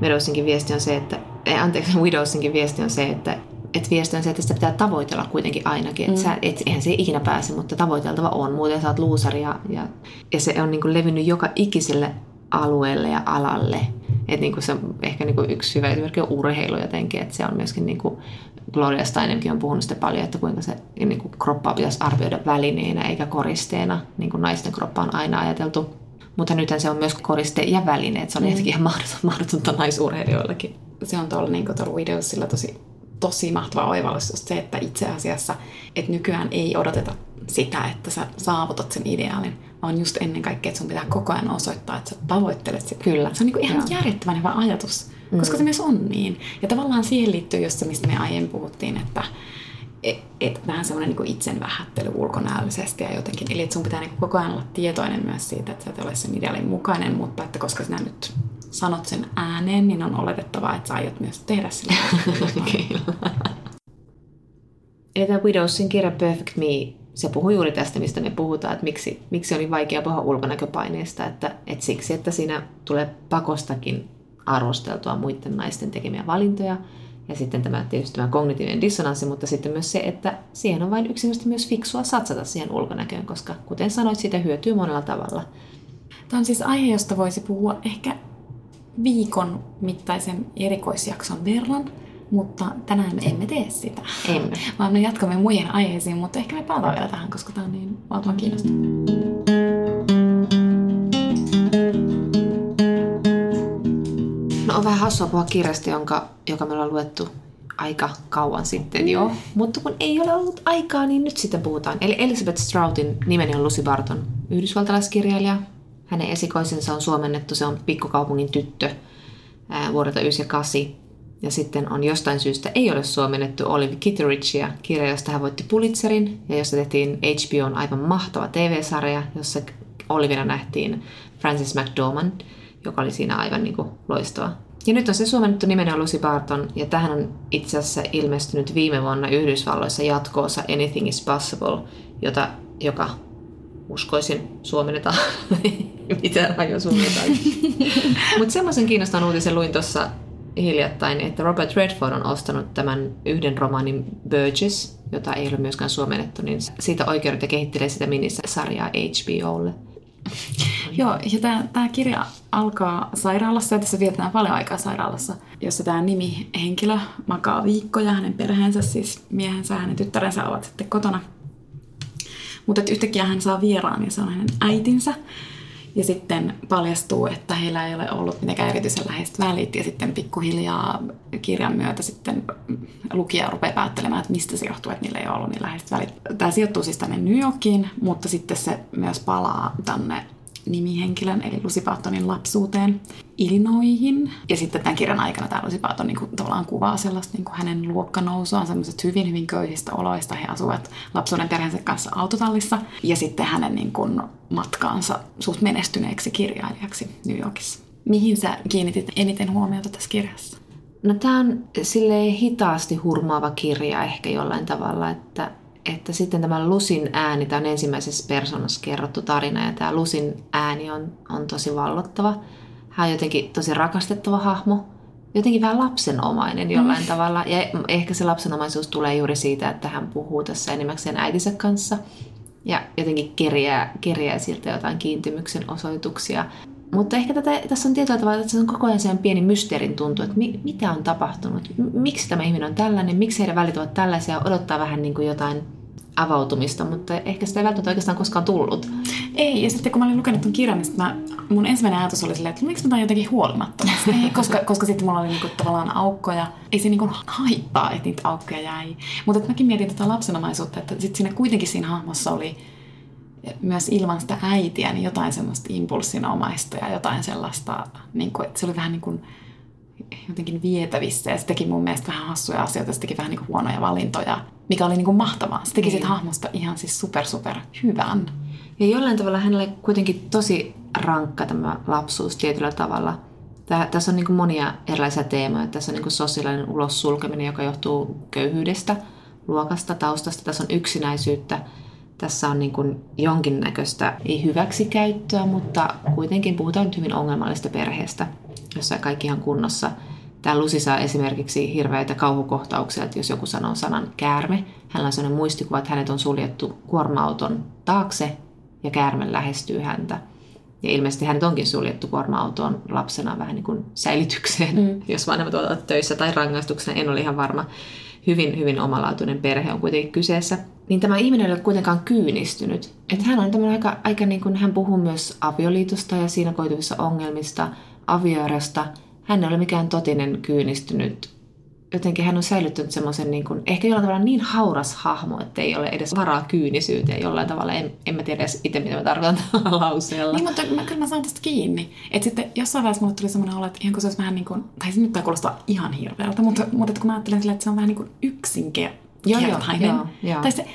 Medowsinkin viesti on se, että, ei, anteeksi, Widowsinkin viesti on se, että että viesti on se, että sitä pitää tavoitella kuitenkin ainakin. Että mm. sä, et, eihän se ikinä pääse, mutta tavoiteltava on. Muuten sä oot luusari ja, ja, ja se on niin kuin levinnyt joka ikiselle alueelle ja alalle. Että niin kuin se ehkä niin kuin yksi hyvä esimerkki on urheilu jotenkin, että se on myöskin niin kuin Gloria Steinemkin on puhunut sitä paljon, että kuinka se niin kuin kroppaa pitäisi arvioida välineenä eikä koristeena, niin kuin naisten kroppa on aina ajateltu. Mutta nythän se on myös koriste ja väline, että se on mm. ihan mahdotonta naisurheilijoillekin. Se on tuolla, niin tuolla videossa tosi tosi mahtava oivallus just se, että itse asiassa, että nykyään ei odoteta sitä, että sä saavutat sen ideaalin, vaan just ennen kaikkea, että sun pitää koko ajan osoittaa, että sä tavoittelet sitä. Kyllä. Se on niin ihan järjettömän hyvä ajatus, mm. koska se myös on niin. Ja tavallaan siihen liittyy just se, mistä me aiemmin puhuttiin, että et, et vähän semmoinen niin itsen vähättely ulkonäöllisesti ja jotenkin. Eli että sun pitää niin koko ajan olla tietoinen myös siitä, että sä et ole sen ideaalin mukainen, mutta että koska sinä nyt sanot sen ääneen, niin on oletettavaa, että sä aiot myös tehdä sen. Eli tämä Widowsin kirja Perfect Me, se puhuu juuri tästä, mistä me puhutaan, että miksi, miksi oli vaikea puhua ulkonäköpaineesta, että, että siksi, että siinä tulee pakostakin arvosteltua muiden naisten tekemiä valintoja, ja sitten tämä tietysti tämä kognitiivinen dissonanssi, mutta sitten myös se, että siihen on vain yksinkertaisesti myös fiksua satsata siihen ulkonäköön, koska kuten sanoit, siitä hyötyy monella tavalla. Tämä on siis aihe, josta voisi puhua ehkä viikon mittaisen erikoisjakson verran, mutta tänään me emme tee sitä. Emme. Vaan me jatkamme muihin aiheisiin, mutta ehkä me palataan vielä tähän, koska tämä on niin valtavan kiinnostavaa. No on vähän hassua puhua kirjasta, jonka, joka me ollaan luettu aika kauan sitten jo. Mm. Mutta kun ei ole ollut aikaa, niin nyt sitten puhutaan. Eli Elizabeth Stroutin nimeni on Lucy Barton, yhdysvaltalaiskirjailija, hänen esikoisensa on suomennettu, se on pikkukaupungin tyttö ää, vuodelta 1998. Ja sitten on jostain syystä ei ole suomennettu Olive Kitteridgea, kirja, josta hän voitti Pulitzerin ja jossa tehtiin HBOn aivan mahtava TV-sarja, jossa Olivina nähtiin Francis McDormand, joka oli siinä aivan niin kuin loistava. Ja nyt on se suomennettu nimeni Lucy Barton, ja tähän on itse asiassa ilmestynyt viime vuonna Yhdysvalloissa jatkoosa Anything is Possible, jota, joka uskoisin suomennetaan. Mitä aion suomennetaan. Mutta semmoisen kiinnostavan uutisen luin tuossa hiljattain, että Robert Redford on ostanut tämän yhden romaanin Burgess, jota ei ole myöskään suomennettu, niin siitä oikeudet ja kehittelee sitä minisarjaa HBOlle. Joo, ja tämä kirja alkaa sairaalassa, ja tässä vietetään paljon aikaa sairaalassa, jossa tämä nimihenkilö makaa viikkoja, hänen perheensä, siis miehensä hänen tyttärensä ovat sitten kotona mutta yhtäkkiä hän saa vieraan ja se on hänen äitinsä. Ja sitten paljastuu, että heillä ei ole ollut mitenkään erityisen läheiset välit ja sitten pikkuhiljaa kirjan myötä sitten lukija rupeaa päättelemään, että mistä se johtuu, että niillä ei ole ollut niin läheiset välit. Tämä sijoittuu siis tänne New Yorkiin, mutta sitten se myös palaa tänne nimihenkilön, eli Lucy Pattonin lapsuuteen Illinoihin. Ja sitten tämän kirjan aikana tämä Lucy Patton niin kuin, tavallaan kuvaa sellaista niin kuin hänen luokkanousuaan, semmoisesta hyvin, hyvin köyhistä oloista. He asuvat lapsuuden perheensä kanssa autotallissa. Ja sitten hänen niin kuin, matkaansa suht menestyneeksi kirjailijaksi New Yorkissa. Mihin sä kiinnitit eniten huomiota tässä kirjassa? No tämä on silleen hitaasti hurmaava kirja ehkä jollain tavalla, että että sitten tämä Lusin ääni, tämä on ensimmäisessä persoonassa kerrottu tarina ja tämä Lusin ääni on, on tosi vallottava. Hän on jotenkin tosi rakastettava hahmo, jotenkin vähän lapsenomainen jollain mm. tavalla. Ja ehkä se lapsenomaisuus tulee juuri siitä, että hän puhuu tässä enimmäkseen äitinsä kanssa ja jotenkin kerjää, kerjää siltä jotain kiintymyksen osoituksia. Mutta ehkä tätä, tässä on tietyllä tavalla, että se on koko ajan sen pieni mysteerin tuntu, että mi, mitä on tapahtunut, miksi tämä ihminen on tällainen, miksi heidän välit ovat tällaisia, odottaa vähän niin kuin jotain avautumista, mutta ehkä sitä ei välttämättä oikeastaan koskaan tullut. Ei, ja sitten kun mä olin lukenut ton kirjan, niin mä, mun ensimmäinen ajatus oli silleen, että miksi mä jotenkin huolimattomasti. ei, koska, koska sitten mulla oli niinku tavallaan aukkoja. Ei se niinku haittaa, että niitä aukkoja jäi. Mutta mäkin mietin tätä lapsenomaisuutta, että sitten siinä kuitenkin siinä hahmossa oli myös ilman sitä äitiä niin jotain semmoista impulssinomaista ja jotain sellaista, niin kuin, että se oli vähän niin kuin jotenkin vietävissä ja se teki mun mielestä vähän hassuja asioita, se teki vähän niin kuin huonoja valintoja, mikä oli niin kuin mahtavaa. Se teki niin. siitä hahmosta ihan siis super super hyvän. Ja jollain tavalla hänelle kuitenkin tosi rankka tämä lapsuus tietyllä tavalla. Tää, tässä on niin kuin monia erilaisia teemoja. Tässä on niin kuin sosiaalinen ulos sulkeminen, joka johtuu köyhyydestä, luokasta, taustasta. Tässä on yksinäisyyttä. Tässä on niin kuin jonkinnäköistä, ei hyväksikäyttöä, mutta kuitenkin puhutaan nyt hyvin ongelmallista perheestä, jossa kaikki ihan kunnossa. Tämä Lusi saa esimerkiksi hirveitä kauhukohtauksia, että jos joku sanoo sanan käärme, hänellä on sellainen muistikuva, että hänet on suljettu kuorma-auton taakse ja käärme lähestyy häntä. Ja ilmeisesti hänet onkin suljettu kuorma-autoon lapsena vähän niin kuin säilytykseen, mm. jos vanhemmat ovat töissä tai rangaistuksena, en ole ihan varma. Hyvin, hyvin omalaatuinen perhe on kuitenkin kyseessä. Niin tämä ihminen ei ole kuitenkaan kyynistynyt. Että hän on tämmöinen aika, aika niin kuin, hän puhuu myös avioliitosta ja siinä koituvissa ongelmista, avioerosta. Hän ei ole mikään totinen kyynistynyt jotenkin hän on säilyttänyt semmoisen niin kuin, ehkä jollain tavalla niin hauras hahmo, että ei ole edes varaa kyynisyyteen jollain tavalla. En, en mä tiedä edes itse, mitä mä tarkoitan tällä lauseella. Niin, mutta mä, kyllä mä saan tästä kiinni. Että sitten jossain vaiheessa mulle tuli semmoinen olo, että ihan kun se olisi vähän niin kuin, tai se nyt kuulostaa ihan hirveältä, mutta, mutta että kun mä ajattelen sillä, että se on vähän niin kuin yksinkertainen. Joo, joo, joo. Tai se,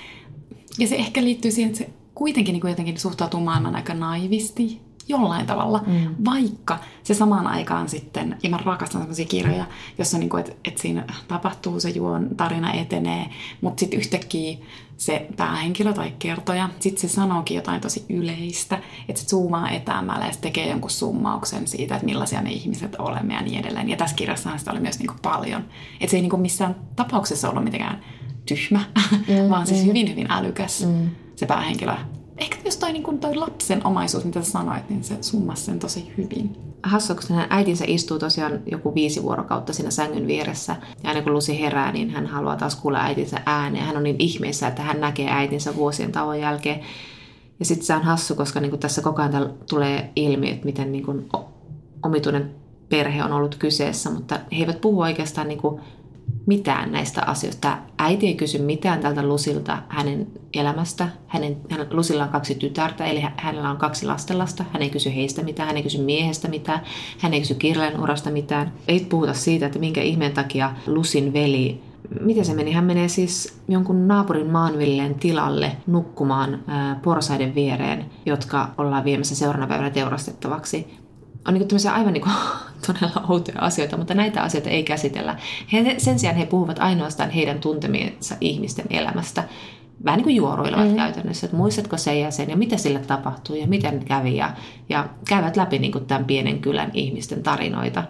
ja se ehkä liittyy siihen, että se kuitenkin niin kuin jotenkin suhtautuu maailman aika naivisti jollain tavalla, mm. vaikka se samaan aikaan sitten, ja mä rakastan sellaisia kirjoja, jossa niin kuin, että, että siinä tapahtuu se juon, tarina etenee, mutta sitten yhtäkkiä se päähenkilö tai kertoja, sitten se sanookin jotain tosi yleistä, että se zoomaa etäämällä ja se tekee jonkun summauksen siitä, että millaisia me ihmiset olemme ja niin edelleen. Ja tässä kirjassahan sitä oli myös niin kuin paljon. Että se ei niin kuin missään tapauksessa ollut mitenkään tyhmä, mm, vaan siis mm. hyvin, hyvin älykäs mm. se päähenkilö ehkä myös toi, niin kuin toi lapsen omaisuus, mitä sä sanoit, niin se summasi sen tosi hyvin. Hassua, koska hänen äitinsä istuu tosiaan joku viisi vuorokautta siinä sängyn vieressä. Ja aina kun Lusi herää, niin hän haluaa taas kuulla äitinsä ääneen. Hän on niin ihmeessä, että hän näkee äitinsä vuosien tauon jälkeen. Ja sitten se on hassu, koska niin tässä koko ajan tulee ilmi, että miten niin kuin omituinen perhe on ollut kyseessä, mutta he eivät puhu oikeastaan niin mitään näistä asioista. Äiti ei kysy mitään tältä Lusilta hänen elämästä. Hänen, hän, Lusilla on kaksi tytärtä, eli hänellä on kaksi lastenlasta. Hän ei kysy heistä mitään, hän ei kysy miehestä mitään, hän ei kysy kirjailijan urasta mitään. Ei puhuta siitä, että minkä ihmeen takia Lusin veli miten se meni? Hän menee siis jonkun naapurin maanvilleen tilalle nukkumaan ää, porsaiden viereen, jotka ollaan viemässä seuraavana päivänä teurastettavaksi on niin kuin aivan niin kuin, todella outoja asioita, mutta näitä asioita ei käsitellä. He, sen sijaan he puhuvat ainoastaan heidän tuntemiensa ihmisten elämästä. Vähän niin kuin juoruilevat mm. käytännössä, että muistatko se ja sen ja mitä sille tapahtui ja miten kävi ja, ja käyvät läpi niin kuin tämän pienen kylän ihmisten tarinoita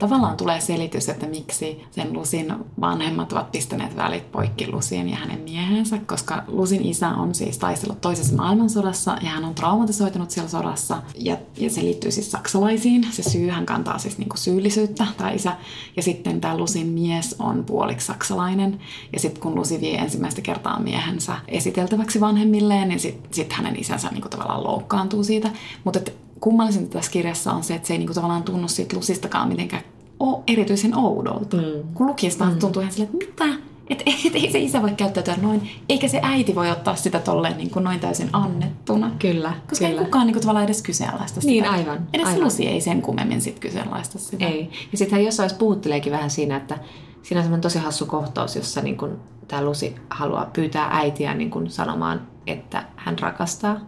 tavallaan tulee selitys, että miksi sen Lusin vanhemmat ovat pistäneet välit poikki Lusin ja hänen miehensä, koska Lusin isä on siis taistellut toisessa maailmansodassa ja hän on traumatisoitunut siellä sodassa ja, ja se liittyy siis saksalaisiin. Se syy, hän kantaa siis niinku syyllisyyttä, tämä isä. Ja sitten tämä Lusin mies on puoliksi saksalainen ja sitten kun Lusi vie ensimmäistä kertaa miehensä esiteltäväksi vanhemmilleen, niin sitten sit hänen isänsä niinku tavallaan loukkaantuu siitä. Mutta kummallisinta tässä kirjassa on se, että se ei niinku tavallaan tunnu siitä Lusistakaan mitenkään ole erityisen oudolta. Mm. Kun lukijasta mm. tuntuu ihan silleen, että mitä? Että et, ei se isä voi käyttäytyä noin, eikä se äiti voi ottaa sitä tolleen niin kuin noin täysin annettuna. Kyllä, Koska kyllä. ei kukaan niin kuin, tavallaan edes kyseenalaista sitä. Niin, aivan. Edes aivan. Lusi ei sen kummemmin sit kyseenalaista sitä. Ei. Ja sittenhän jossain puhutteleekin vähän siinä, että siinä on semmoinen tosi hassu kohtaus, jossa niin kuin, tämä Lusi haluaa pyytää äitiä niin kuin, sanomaan, että hän rakastaa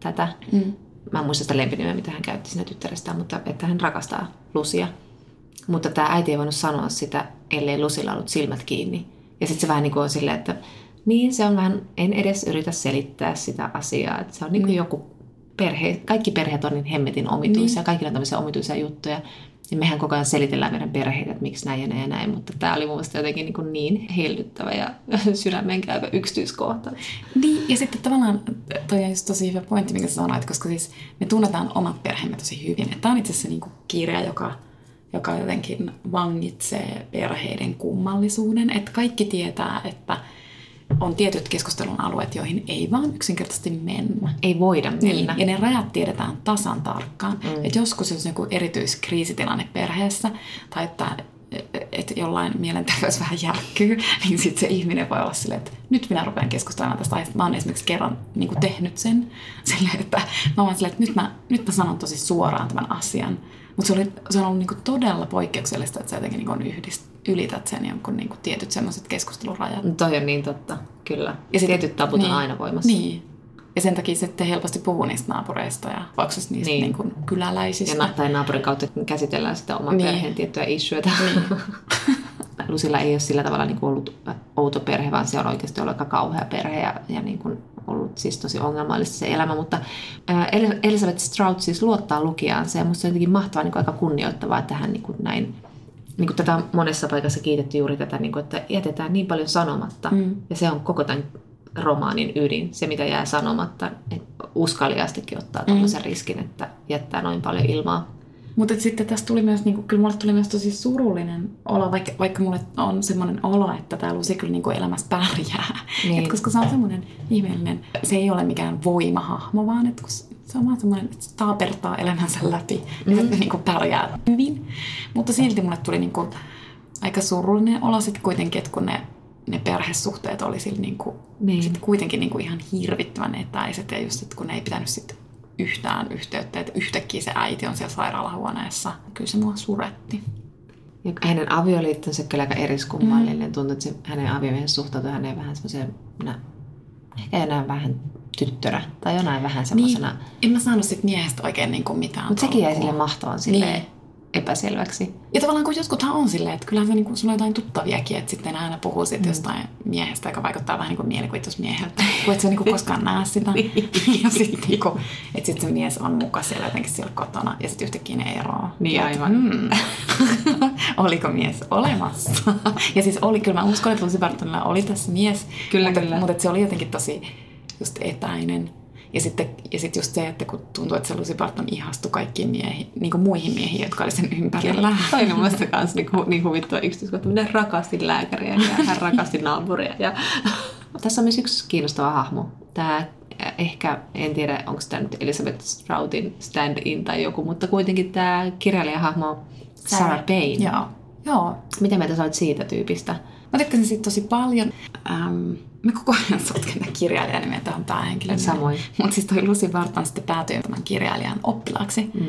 tätä. Mm mä en muista sitä lempinimeä, mitä hän käytti siinä tyttärestään, mutta että hän rakastaa Lusia. Mutta tämä äiti ei voinut sanoa sitä, ellei Lusilla ollut silmät kiinni. Ja sitten se vähän niin kuin on silleen, että niin se on vähän, en edes yritä selittää sitä asiaa. Että se on niin kuin mm. joku perhe, kaikki perheet on niin hemmetin omituisia, niin. kaikilla on tämmöisiä omituisia juttuja. Ja mehän koko ajan selitellään meidän perheitä, että miksi näin ja näin ja näin, mutta tämä oli mun mielestä jotenkin niin, niin hellyttävä ja sydämen käyvä yksityiskohta. Niin, ja sitten tavallaan toi on just tosi hyvä pointti, minkä sanoit, koska siis me tunnetaan omat perheemme tosi hyvin. Tämä on itse asiassa niin kirja, joka, joka jotenkin vangitsee perheiden kummallisuuden. Että kaikki tietää, että on tietyt keskustelun alueet, joihin ei vaan yksinkertaisesti mennä. Ei voida mennä. Niin, ja ne rajat tiedetään tasan tarkkaan. Mm. Että joskus jos on joku erityiskriisitilanne perheessä, tai että että jollain mielenterveys vähän järkkyy, niin sitten se ihminen voi olla silleen, että nyt minä rupean keskustelemaan tästä aiheesta. Mä oon esimerkiksi kerran niin kuin tehnyt sen silleen, että mä oon silleen, että nyt mä, nyt mä sanon tosi suoraan tämän asian. Mutta se, oli, se on ollut niin kuin todella poikkeuksellista, että sä jotenkin niin yhdist, ylität sen jonkun niin kuin tietyt semmoiset keskustelurajat. No toi on niin totta, kyllä. Ja sit, tietyt tabut niin, on aina voimassa. Niin, ja sen takia sitten helposti puhuu niistä naapureista ja vaikka niistä niin. Niin kuin kyläläisistä. Ja tai naapurin kautta käsitellään sitä oman niin. perheen tiettyjä issueita. Niin. Lusilla ei ole sillä tavalla niin kuin ollut outo perhe, vaan se on oikeasti ollut aika kauhea perhe ja, ja niin kuin ollut siis tosi ongelmallista se elämä. Mutta Elizabeth Strout siis luottaa lukijaansa ja musta on jotenkin mahtavaa niin kuin aika kunnioittavaa, että hän niin kuin näin niin kuin tätä on monessa paikassa kiitetty juuri tätä, niin kuin, että jätetään niin paljon sanomatta. Mm. Ja se on koko tämän romaanin ydin, se mitä jää sanomatta, uskaliastikin ottaa tämmöisen mm. riskin, että jättää noin paljon ilmaa. Mutta sitten tästä tuli myös, niin kuin, kyllä mulle tuli myös tosi surullinen olo, vaikka, vaikka mulle on semmoinen olo, että tämä Lucy kyllä niin kuin elämässä pärjää. Niin. Et koska se on semmoinen ihmeellinen, se ei ole mikään voimahahmo, vaan että kun se on vaan semmoinen, että se taapertaa elämänsä läpi, niin mm. se niin kuin pärjää hyvin. Mutta silti mulle tuli niin kuin aika surullinen olo sitten kuitenkin, että kun ne ne perhesuhteet oli sillä niin kuin, niin. Sit kuitenkin niin kuin ihan hirvittävän etäiset. Ja just, että kun ne ei pitänyt sit yhtään yhteyttä, että yhtäkkiä se äiti on siellä sairaalahuoneessa. Kyllä se mua suretti. Ja hänen avioliittonsa kyllä aika eriskummallinen. Mm. Tuntuu, että se, hänen aviomiehensä suhtautui häneen vähän semmoiseen, ehkä enää vähän tyttörä tai jonain vähän semmoisena. Niin. En mä saanut sit miehestä oikein niin kuin mitään. Mutta sekin jäi sille mahtavan silleen. Niin epäselväksi. Ja tavallaan kun jotkuthan on silleen, että kyllähän se, niin kuin, sulla on jotain tuttaviakin, että sitten aina puhuu siitä mm. jostain miehestä, joka vaikuttaa vähän niin kuin mielikuvitusmieheltä, kun et sä niin kuin koskaan näe sitä. Niin. ja sitten niin kuin, että sitten se mies on muka siellä jotenkin siellä kotona ja sitten yhtäkkiä ne eroaa. Niin aivan. Mm. Oliko mies olemassa? ja siis oli, kyllä mä uskon, että Lucy Bartonilla oli tässä mies. Kyllä, mutta, kyllä. Mutta se oli jotenkin tosi just etäinen. Ja sitten, ja sitten just se, että kun tuntuu, että se Lucy Barton ihastui kaikkiin miehiin, niin kuin muihin miehiin, jotka oli sen ympärillä. Toi on muista kanssa niin, niin huvittava yksityiskohta. Minä rakastin lääkäriä ja hän rakasti naapuria. Ja... Tässä on myös yksi kiinnostava hahmo. Tämä ehkä, en tiedä onko tämä nyt Elizabeth Stroutin stand-in tai joku, mutta kuitenkin tämä kirjailijahahmo Sarah Payne. Joo. Joo. Miten mieltä sä olet siitä tyypistä? Mä tykkäsin siitä tosi paljon. Ähm, mä koko ajan sotken kirjailijan nimen tähän päähenkilön. Samoin. Mutta siis toi Lucy Barton sitten päätyi tämän kirjailijan oppilaaksi mm.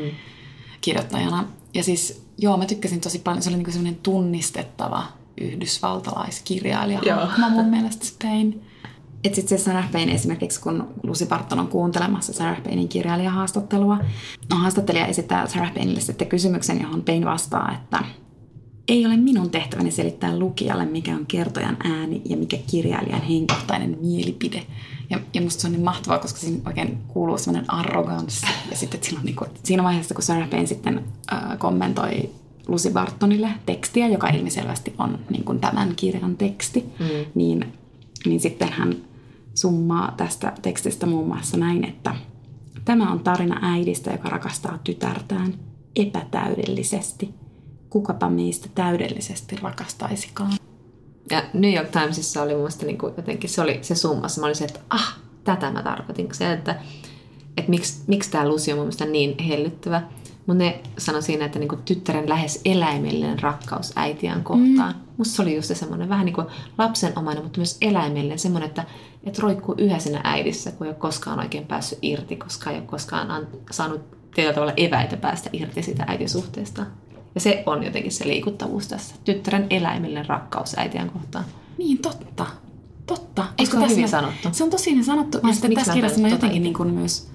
kirjoittajana. Ja siis, joo, mä tykkäsin tosi paljon. Se oli niinku semmoinen tunnistettava yhdysvaltalaiskirjailija. Mä mun mielestä Spain. Että sitten se Sarah Payne esimerkiksi, kun Lucy Barton on kuuntelemassa Sarah Paynein kirjailijahaastattelua, no, haastattelija esittää Sarah Payneille sitten kysymyksen, johon Payne vastaa, että ei ole minun tehtäväni selittää lukijalle, mikä on kertojan ääni ja mikä kirjailijan henkilökohtainen mielipide. Ja, ja musta se on niin mahtavaa, koska siinä oikein kuuluu sellainen arroganssi. Ja sitten silloin, niin kuin, siinä vaiheessa, kun Sarah Payne sitten äh, kommentoi Lucy Bartonille tekstiä, joka ilmiselvästi on niin kuin tämän kirjan teksti, mm. niin, niin sitten hän summaa tästä tekstistä muun muassa näin, että tämä on tarina äidistä, joka rakastaa tytärtään epätäydellisesti – kukapa meistä täydellisesti rakastaisikaan. Ja New York Timesissa oli mun mielestä niin kuin jotenkin, se oli se summassa. Mä olin se, että ah, tätä mä tarkoitin. Se, että, että miksi, miksi tämä Lucy on mun mielestä niin hellyttävä. Mutta ne sanoi siinä, että niinku tyttären lähes eläimellinen rakkaus äitiään kohtaan. Mm. Musta se oli just se semmoinen vähän niin kuin lapsenomainen, mutta myös eläimellinen. Semmoinen, että, että roikkuu yhä siinä äidissä, kun ei ole koskaan oikein päässyt irti, koska ei ole koskaan saanut tietyllä tavalla eväitä päästä irti siitä äitisuhteesta. Ja se on jotenkin se liikuttavuus tässä. Tyttären eläimellinen rakkaus äitiään kohtaan. Niin, totta. Totta. Eikö se hyvin sanottu? Se on tosi hyvin sanottu. Ja sitten tässä kirjassa mä jotenkin niin kuin myös,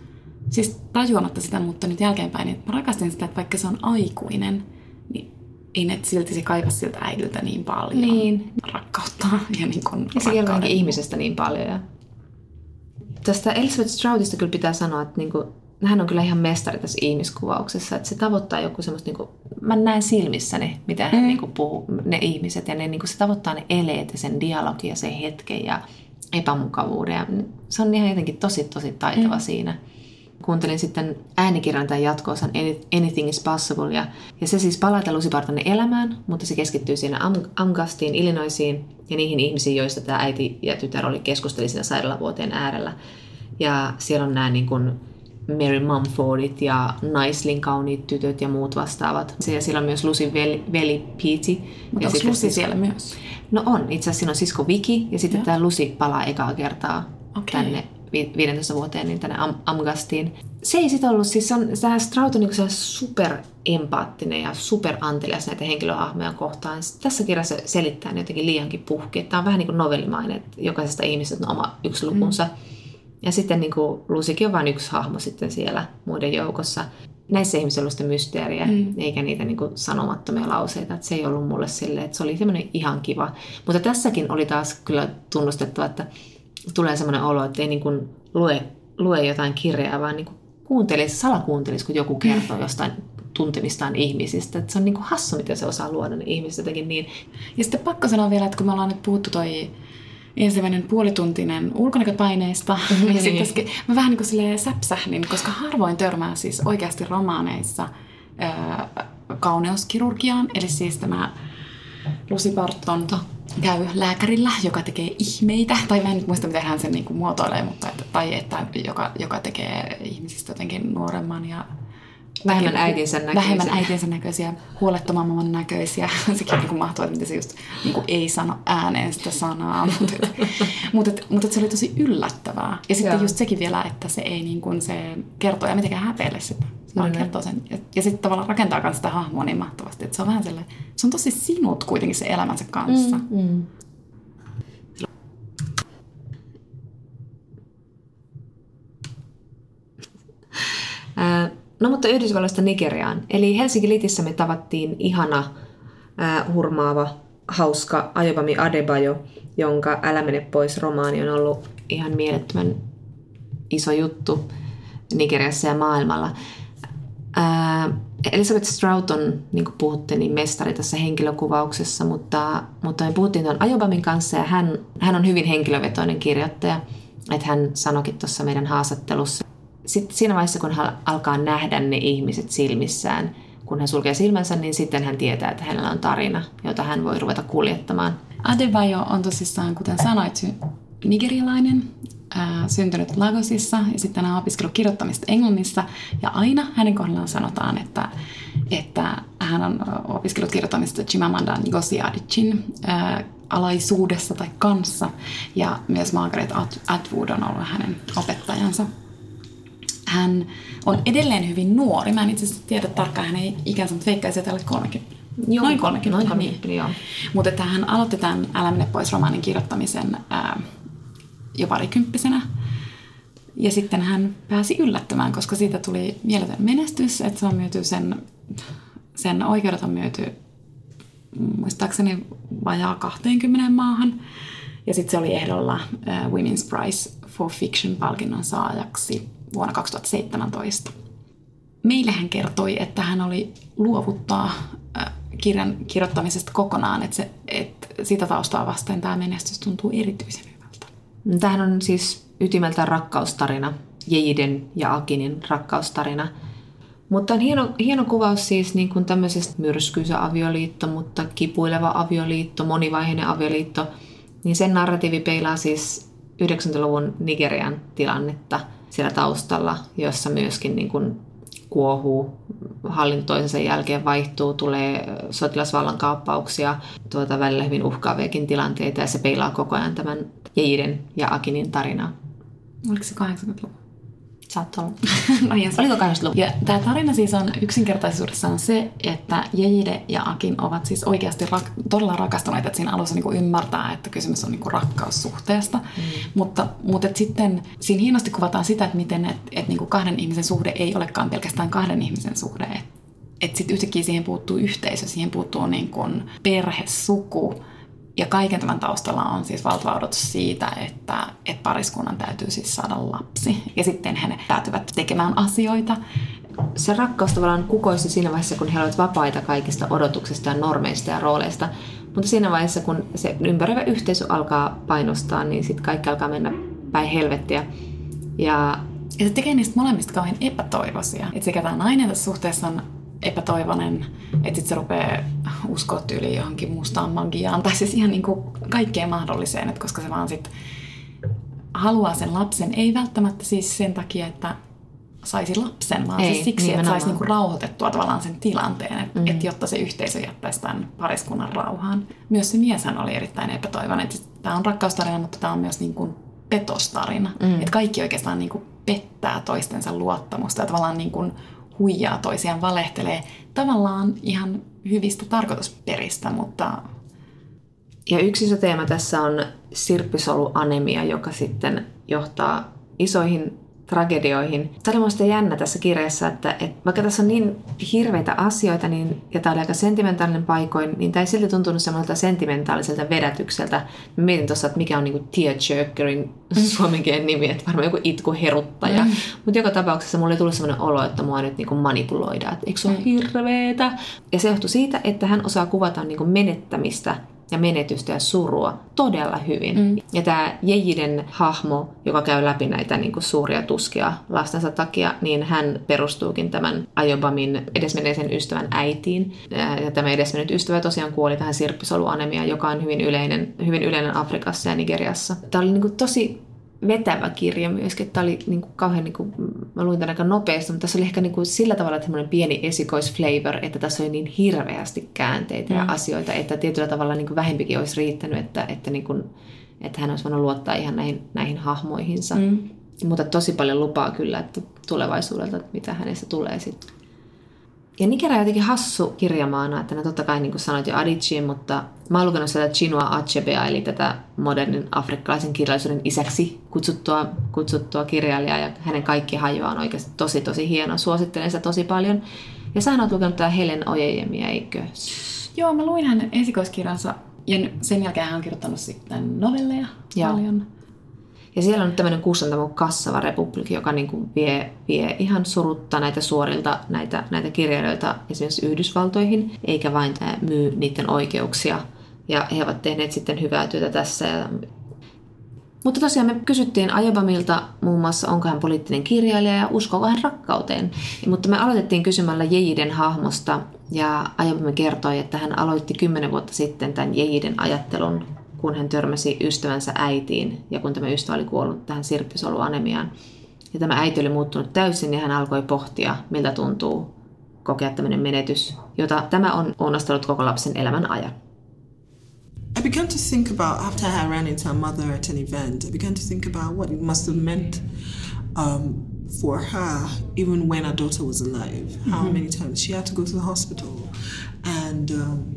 siis tajuamatta sitä, mutta nyt jälkeenpäin, että mä rakastin sitä, että vaikka se on aikuinen, niin ei ne silti se kaivasi siltä äidiltä niin paljon niin. rakkautta. Ja, niin kuin ja se ihmisestä niin paljon. Ja... Tästä Elizabeth Stroutista kyllä pitää sanoa, että niin kuin hän on kyllä ihan mestari tässä ihmiskuvauksessa, että se tavoittaa joku semmoista, niin kuin, mä näen silmissäni, mitä hän mm. niin kuin, puhuu, ne ihmiset, ja ne, niin kuin, se tavoittaa ne eleet ja sen dialogin ja sen hetken ja epämukavuuden. Ja se on ihan jotenkin tosi, tosi taitava mm. siinä. kuuntelin sitten äänikirjan tämän jatkoosan Anything is Possible, ja, ja se siis palaa Lucy elämään, mutta se keskittyy siinä Amgastiin, Illinoisiin ja niihin ihmisiin, joista tämä äiti ja tytär oli keskusteli siinä sairaalavuoteen äärellä. Ja siellä on nämä niin kuin Mary Mumfordit ja Naislin kauniit tytöt ja muut vastaavat. Ja siellä on myös Lucy veli, veli Pete. Mutta onko Lucy siellä myös? No on. Itse asiassa siinä on sisko Viki ja sitten tämä Lucy palaa ekaa kertaa okay. tänne 15 vuoteen niin tänne Am- Amgastiin. Se ei sitten ollut, siis on, tämä Strout on niin super empaattinen ja super antelias näitä henkilöhahmoja kohtaan. Tässä kirjassa selittää ne jotenkin liiankin puhki. Tämä on vähän niin kuin novellimainen, että jokaisesta ihmisestä on oma yksi lukunsa. Mm. Ja sitten niin kuin Lusikin on vain yksi hahmo sitten siellä muiden joukossa. Näissä ihmisissä on ollut sitä mysteeriä, mm. eikä niitä niin kuin sanomattomia lauseita. Että se ei ollut mulle silleen, että se oli semmoinen ihan kiva. Mutta tässäkin oli taas kyllä tunnustettu, että tulee semmoinen olo, että ei niin kuin lue, lue jotain kirjaa, vaan niin kuin kuuntelisi, salakuuntelisi, kun joku kertoo jostain tuntemistaan ihmisistä. Että se on niin kuin hassu, miten se osaa luoda ne ihmiset jotenkin niin. Ja sitten pakko sanoa vielä, että kun me ollaan nyt puhuttu toi ensimmäinen puolituntinen ulkonäköpaineista, mm-hmm. ja sitten mä vähän niin kuin säpsähdin, koska harvoin törmää siis oikeasti romaaneissa ää, kauneuskirurgiaan, eli siis tämä Lucy Barton käy lääkärillä, joka tekee ihmeitä, tai mä en nyt muista, miten hän sen niin kuin muotoilee, mutta että, tai että joka, joka tekee ihmisistä jotenkin nuoremman ja Vähemmän äitinsä näköisiä. Vähemmän äitinsä näköisiä, huolettomamman näköisiä. Sekin niin kuin mahtuu, että miten se just niin kuin ei sano ääneen sitä sanaa. mutta, mutta, mutta se oli tosi yllättävää. Ja sitten Joo. just sekin vielä, että se ei niin kuin se kertoo ja mitenkään häpeile sitä. Se vaan mm-hmm. kertoo sen. Ja, ja sitten tavallaan rakentaa myös sitä hahmoa niin mahtavasti. Että se on vähän sellainen, se on tosi sinut kuitenkin se elämänsä kanssa. Mm-hmm. No mutta Yhdysvalloista Nigeriaan. Eli Helsinki Litissä me tavattiin ihana, äh, hurmaava, hauska Ajobami Adebayo, jonka Älä mene pois romaani on ollut ihan mielettömän iso juttu Nigeriassa ja maailmalla. Äh, Elizabeth Strout on, niin kuin puhutte, niin mestari tässä henkilökuvauksessa, mutta, mutta me puhuttiin tuon Ajobamin kanssa ja hän, hän on hyvin henkilövetoinen kirjoittaja. Että hän sanoikin tuossa meidän haastattelussa, sitten siinä vaiheessa, kun hän alkaa nähdä ne ihmiset silmissään, kun hän sulkee silmänsä, niin sitten hän tietää, että hänellä on tarina, jota hän voi ruveta kuljettamaan. Adebayo on tosissaan, kuten sanoit, nigerialainen, ää, syntynyt Lagosissa ja sitten hän on opiskellut kirjoittamista Englannissa. Ja aina hänen kohdallaan sanotaan, että, että hän on opiskellut kirjoittamista Chimamanda Ngozi Adichin ää, alaisuudessa tai kanssa. Ja myös Margaret Atwood on ollut hänen opettajansa hän on edelleen hyvin nuori. Mä en itse asiassa tiedä tarkkaan hänen ikänsä, mutta veikkaisin, että 30. Joo, noin 30. Noin 30 niin. joo. Mutta että hän aloitti tämän Älä mene pois romaanin kirjoittamisen ää, jo parikymppisenä. Ja sitten hän pääsi yllättämään, koska siitä tuli mieletön menestys, että se on myyty sen, sen oikeudet on myyty muistaakseni vajaa 20 maahan. Ja sitten se oli ehdolla uh, Women's Prize for Fiction-palkinnon saajaksi vuonna 2017. Meille hän kertoi, että hän oli luovuttaa kirjan kirjoittamisesta kokonaan, että, se, että sitä taustaa vasten tämä menestys tuntuu erityisen hyvältä. Tämähän on siis ytimeltä rakkaustarina, Jeiden ja Akinin rakkaustarina. Mutta on hieno, hieno kuvaus siis niin kuin tämmöisestä myrskyisä avioliitto, mutta kipuileva avioliitto, monivaiheinen avioliitto. Niin sen narratiivi peilaa siis 90-luvun Nigerian tilannetta – siellä taustalla, jossa myöskin niin kuin kuohuu, hallinto toisensa jälkeen vaihtuu, tulee sotilasvallan kaappauksia, tuota välillä hyvin uhkaaviakin tilanteita ja se peilaa koko ajan tämän Jeiden ja Akinin tarinaa. Oliko se 80-luku? Saattoi olla. no, Oliko 80 Ja tämä tarina siis on yksinkertaisuudessaan se, että Jeide ja Akin ovat siis oikeasti rak- todella rakastuneita. Että siinä alussa niinku ymmärtää, että kysymys on niinku rakkaussuhteesta. Mm. Mutta, mutta et sitten siinä hienosti kuvataan sitä, että miten et, et niinku kahden ihmisen suhde ei olekaan pelkästään kahden ihmisen suhde. Että et sitten yhtäkkiä siihen puuttuu yhteisö, siihen puuttuu niinku perhe, suku, ja kaiken tämän taustalla on siis valtava odotus siitä, että, että pariskunnan täytyy siis saada lapsi. Ja sitten he päätyvät tekemään asioita. Se rakkaus tavallaan kukoisi siinä vaiheessa, kun he olivat vapaita kaikista odotuksista ja normeista ja rooleista. Mutta siinä vaiheessa, kun se ympäröivä yhteisö alkaa painostaa, niin sitten kaikki alkaa mennä päin helvettiä. Ja Ja se tekee niistä molemmista kauhean epätoivoisia. Että sekä tämä nainen tässä suhteessa on epätoivoinen, että sitten se rupeaa uskoa tyyliin johonkin mustaan magiaan, tai siis ihan niin kuin kaikkeen mahdolliseen, että koska se vaan sitten haluaa sen lapsen, ei välttämättä siis sen takia, että saisi lapsen, vaan ei, siis siksi, että saisi niinku rauhoitettua tavallaan sen tilanteen, että mm. et jotta se yhteisö jättäisi tämän pariskunnan rauhaan. Myös se mieshän oli erittäin epätoivoinen. Tämä on rakkaustarina, mutta tämä on myös niinku petostarina. Mm. Että kaikki oikeastaan niinku pettää toistensa luottamusta ja tavallaan niinku huijaa toisiaan, valehtelee tavallaan ihan hyvistä tarkoitusperistä, mutta... Ja yksi iso teema tässä on sirppisoluanemia, joka sitten johtaa isoihin tragedioihin. Tämä oli jännä tässä kirjassa, että, että vaikka tässä on niin hirveitä asioita niin, ja tämä oli aika sentimentaalinen paikoin, niin tämä ei silti tuntunut semmoiselta sentimentaaliselta vedätykseltä. Mä mietin tuossa, että mikä on niinku tearjerkerin suomenkielinen nimi, että varmaan joku itkuheruttaja. Mm. Mutta joka tapauksessa mulle tuli semmoinen olo, että mua nyt niinku manipuloidaan, että eikö se ole mm. hirveetä. Ja se johtui siitä, että hän osaa kuvata niinku menettämistä ja menetystä ja surua todella hyvin. Mm. Ja tämä Jejiden hahmo, joka käy läpi näitä niin kuin suuria tuskia lastensa takia, niin hän perustuukin tämän Ajobamin edesmenneisen ystävän äitiin. Ja tämä edesmennyt ystävä tosiaan kuoli tähän sirppisoluanemiaan, joka on hyvin yleinen, hyvin yleinen Afrikassa ja Nigeriassa. Tämä oli niin kuin tosi vetävä kirja myöskin. Tämä oli niin kuin kauhean, niin kuin, mä luin tämän aika nopeasti, mutta tässä oli ehkä niin kuin sillä tavalla semmoinen pieni esikoisflavor, että tässä oli niin hirveästi käänteitä mm. ja asioita, että tietyllä tavalla niin kuin vähempikin olisi riittänyt, että, että, niin kuin, että hän olisi voinut luottaa ihan näihin, näihin hahmoihinsa. Mm. Mutta tosi paljon lupaa kyllä että tulevaisuudelta, että mitä hänestä tulee sitten. Ja Nigeria on jotenkin hassu kirjamaana, että ne totta kai niin kuin sanoit jo Adichie, mutta mä oon lukenut sitä Chinua Achebea, eli tätä modernin afrikkalaisen kirjallisuuden isäksi kutsuttua, kutsuttua kirjailijaa, ja hänen kaikki hajoaa on oikeasti tosi tosi hieno. Suosittelen sitä tosi paljon. Ja sä oot lukenut tämä Helen Ojejemia, eikö? Joo, mä luin hänen esikoiskirjansa, ja sen jälkeen hän on kirjoittanut sitten novelleja Joo. paljon. Ja siellä on tämmöinen kustantamo Kassava Republikki, joka niin kuin vie, vie ihan surutta näitä suorilta näitä, näitä kirjailijoita esimerkiksi Yhdysvaltoihin, eikä vain myy niiden oikeuksia. Ja he ovat tehneet sitten hyvää työtä tässä. Ja mutta tosiaan me kysyttiin Ajabamilta muun muassa, onko hän poliittinen kirjailija ja uskoako hän rakkauteen. Mutta me aloitettiin kysymällä Jejiden hahmosta ja Ajabami kertoi, että hän aloitti kymmenen vuotta sitten tämän Jejiden ajattelun kun hän törmäsi ystävänsä äitiin ja kun tämä ystävä oli kuollut tähän sirppisoluanemiaan. Ja tämä äiti oli muuttunut täysin ja hän alkoi pohtia, miltä tuntuu kokea tämmöinen menetys, jota tämä on onnastellut koko lapsen elämän ajan. I began to think about after I ran into a mother at an event. I began to think about what it must have meant um, for her, even when her daughter was alive. Mm-hmm. How many times she had to go to the hospital, and um,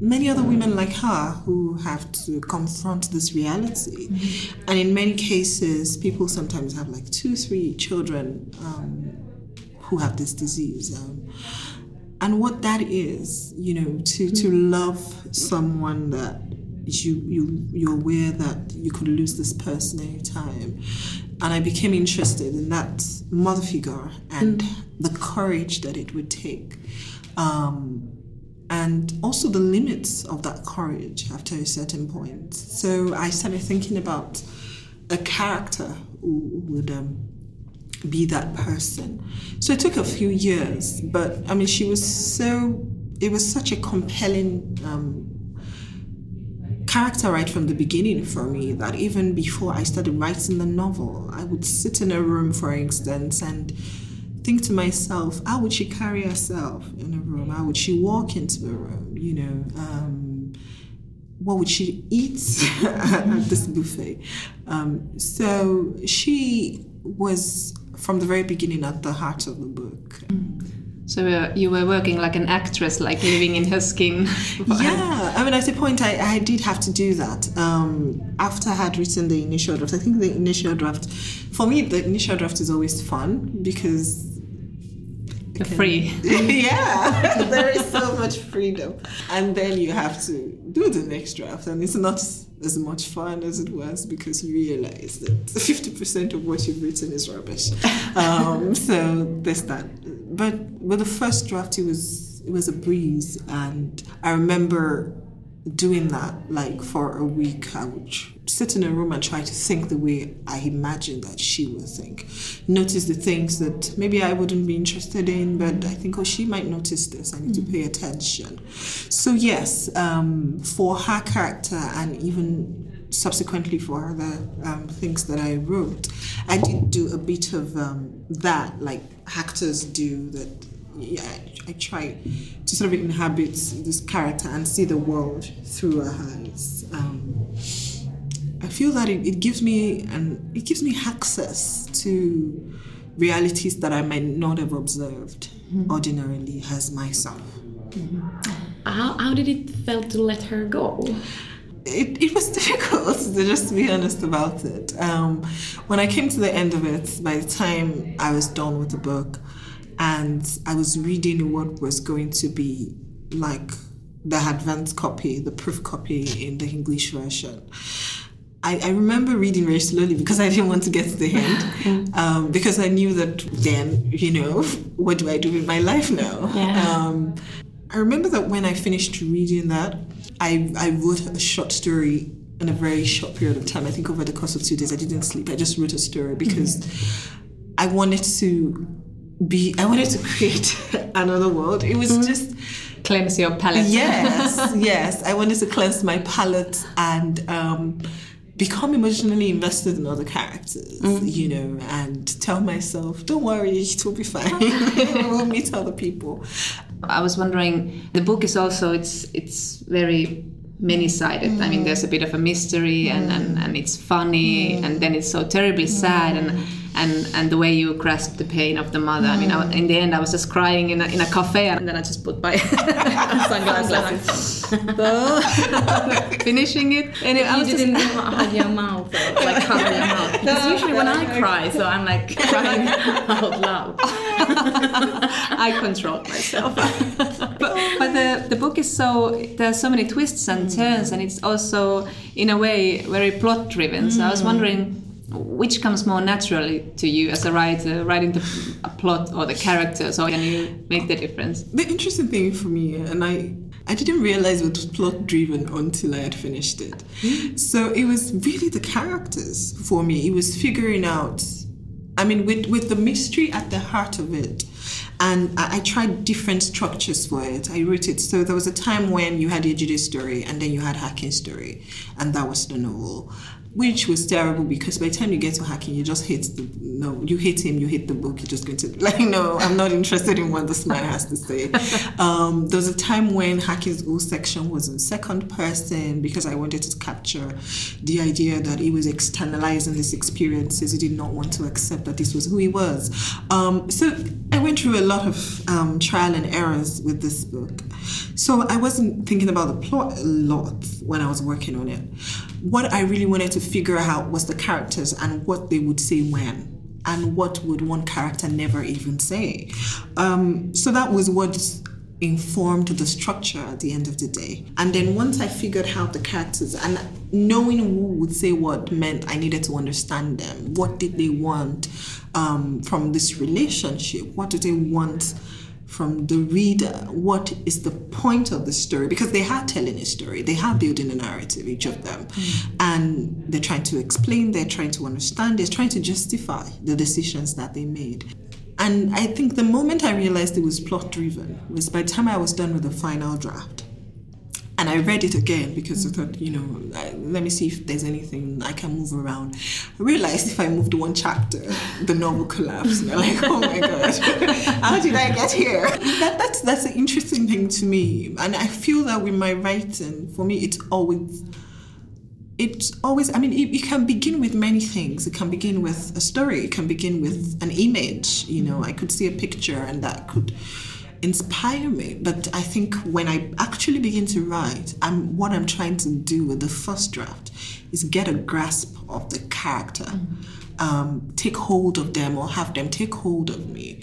many other women like her who have to confront this reality. Mm-hmm. And in many cases, people sometimes have like two, three children um, who have this disease. Um, and what that is, you know, to, to mm-hmm. love someone that you, you, you're aware that you could lose this person any time. And I became interested in that mother figure and mm. the courage that it would take. Um, and also the limits of that courage after a certain point. So I started thinking about a character who would um, be that person. So it took a few years, but I mean, she was so, it was such a compelling um, character right from the beginning for me that even before I started writing the novel, I would sit in a room, for instance, and think to myself, how would she carry herself in a room? How would she walk into a room? You know, um, what would she eat at this buffet? Um, so she was from the very beginning at the heart of the book. So uh, you were working like an actress, like living in her skin. yeah, I mean, at a point, I, I did have to do that. Um, after I had written the initial draft, I think the initial draft, for me, the initial draft is always fun because free. yeah, there is so much freedom. And then you have to do the next draft, and it's not as much fun as it was because you realize that 50% of what you've written is rubbish. Um, so there's that. But with the first draft, it was it was a breeze, and I remember doing that like for a week. I would sit in a room and try to think the way I imagine that she would think. Notice the things that maybe I wouldn't be interested in, but I think, oh, she might notice this. I need to pay attention. So, yes, um, for her character and even subsequently for other um, things that I wrote, I did do a bit of um, that, like actors do that. Yeah, I try to sort of inhabit this character and see the world through her eyes. I feel that it, it gives me and it gives me access to realities that I might not have observed mm-hmm. ordinarily as myself. Mm-hmm. How, how did it feel to let her go? It, it was difficult just to just be honest about it. Um, when I came to the end of it, by the time I was done with the book, and I was reading what was going to be like the advanced copy, the proof copy in the English version. I, I, remember reading very slowly because I didn't want to get to the end. Um, because I knew that then, you know, what do I do with my life now? Yeah. Um, I remember that when I finished reading that, I, I wrote a short story in a very short period of time. I think over the course of two days, I didn't sleep. I just wrote a story because mm-hmm. I wanted to be, I wanted to create another world. It was mm-hmm. just cleanse your palate. Yes, yes. I wanted to cleanse my palate and um, become emotionally invested in other characters, mm. you know, and tell myself, don't worry, it will be fine. we'll meet other people. I was wondering, the book is also it's it's very many-sided. Mm. I mean, there's a bit of a mystery, mm. and, and, and it's funny, mm. and then it's so terribly sad, and and and the way you grasp the pain of the mother. Mm. I mean, I, in the end, I was just crying in a, in a cafe, and then I just put my sunglasses, on. finishing it. And it, you didn't just... hide your mouth, or, like cover your mouth. Because usually when I cry, so I'm like crying out loud. I control myself. but, but the the book is so there are so many twists and turns, and it's also in a way very plot driven. So I was mm. wondering which comes more naturally to you as a writer, writing the a plot or the characters, or can you make the difference? The interesting thing for me, and I, I didn't realize it was plot driven until I had finished it. Mm. So it was really the characters for me. It was figuring out, I mean, with with the mystery at the heart of it. And I, tried different structures for it. I wrote it. So there was a time when you had Ejide story and then you had Hakim story, and that was the novel which was terrible because by the time you get to Hakim, you just hate the no, you hate him, you hate the book. You're just going to like, no, I'm not interested in what this man has to say. Um, there was a time when Hakim's whole section was in second person because I wanted to capture the idea that he was externalizing his experiences. He did not want to accept that this was who he was. Um, so I went through a lot of um, trial and errors with this book. So I wasn't thinking about the plot a lot when I was working on it. What I really wanted to figure out was the characters and what they would say when. And what would one character never even say? Um, so that was what informed the structure at the end of the day. And then once I figured out the characters and knowing who would say what meant I needed to understand them. What did they want um, from this relationship? What do they want? From the reader what is the point of the story because they are telling a story. They are building a narrative each of them. Mm. and they're trying to explain they're trying to understand they're trying to justify the decisions that they made. And i think the moment i realized it was plot driven was by the time i was done with the final draft and I read it again because I thought, you know, I, let me see if there's anything I can move around. I realized if I moved one chapter, the novel collapsed. And I'm like, oh my god, how did I get here? That, that's that's an interesting thing to me, and I feel that with my writing, for me, it's always. It's always, I mean, it, it can begin with many things. It can begin with a story. It can begin with an image. You know, I could see a picture and that could inspire me. But I think when I actually begin to write, I'm, what I'm trying to do with the first draft is get a grasp of the character, mm-hmm. um, take hold of them or have them take hold of me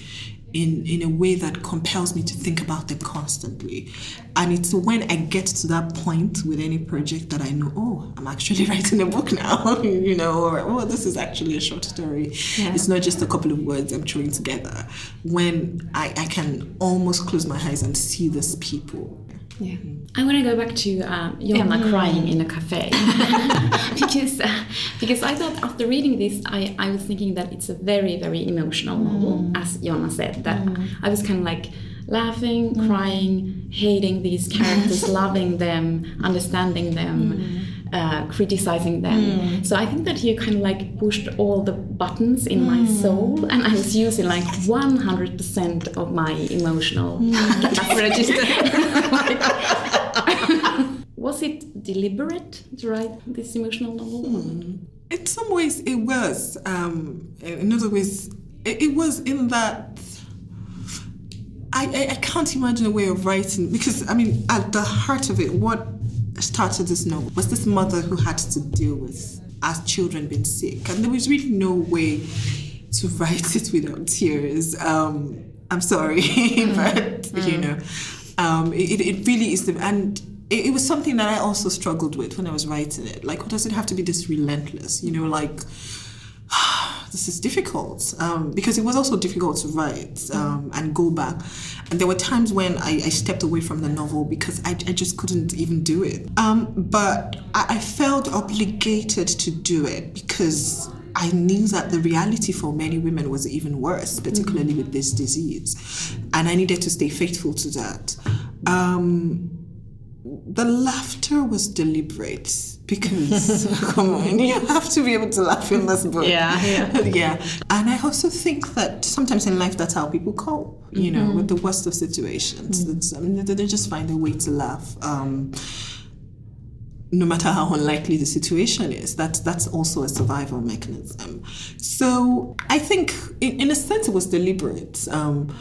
in, in a way that compels me to think about them constantly. And it's when I get to that point with any project that I know, oh, I'm actually writing a book now, you know, or oh, this is actually a short story. Yeah. It's not just a couple of words I'm throwing together. When I, I can almost close my eyes and see these people Yeah. I want to go back to um, Jonna crying in a cafe because uh, because I thought after reading this, I, I was thinking that it's a very very emotional novel, as Jonna said. That I was kind of like laughing, crying, hating these characters, loving them, understanding them. Uh, criticizing them. So I think that you kind of like pushed all the buttons in my soul, and I was using like 100% of my emotional register. Was it deliberate to write this emotional novel? In some ways, it was. Um, in other ways, it, it was in that. I, I, I can't imagine a way of writing because I mean, at the heart of it, what started this novel was this mother who had to deal with as children being sick, and there was really no way to write it without tears. Um, I'm sorry, but you know, um, it, it really is the and it, it was something that I also struggled with when I was writing it. Like, does it have to be this relentless? You know, like this is difficult um, because it was also difficult to write um, and go back. And there were times when I, I stepped away from the novel because I, I just couldn't even do it. Um, but I, I felt obligated to do it because I knew that the reality for many women was even worse, particularly with this disease. And I needed to stay faithful to that. Um, the laughter was deliberate because come on you have to be able to laugh in this book. Yeah, yeah. yeah. And i also think that sometimes in life that's how people cope you know with the worst of situations. That's- I mean, they, they just find a way to laugh um, no matter how unlikely the situation is. That's that's also a survival mechanism. So i think in, in a sense it was deliberate. Um,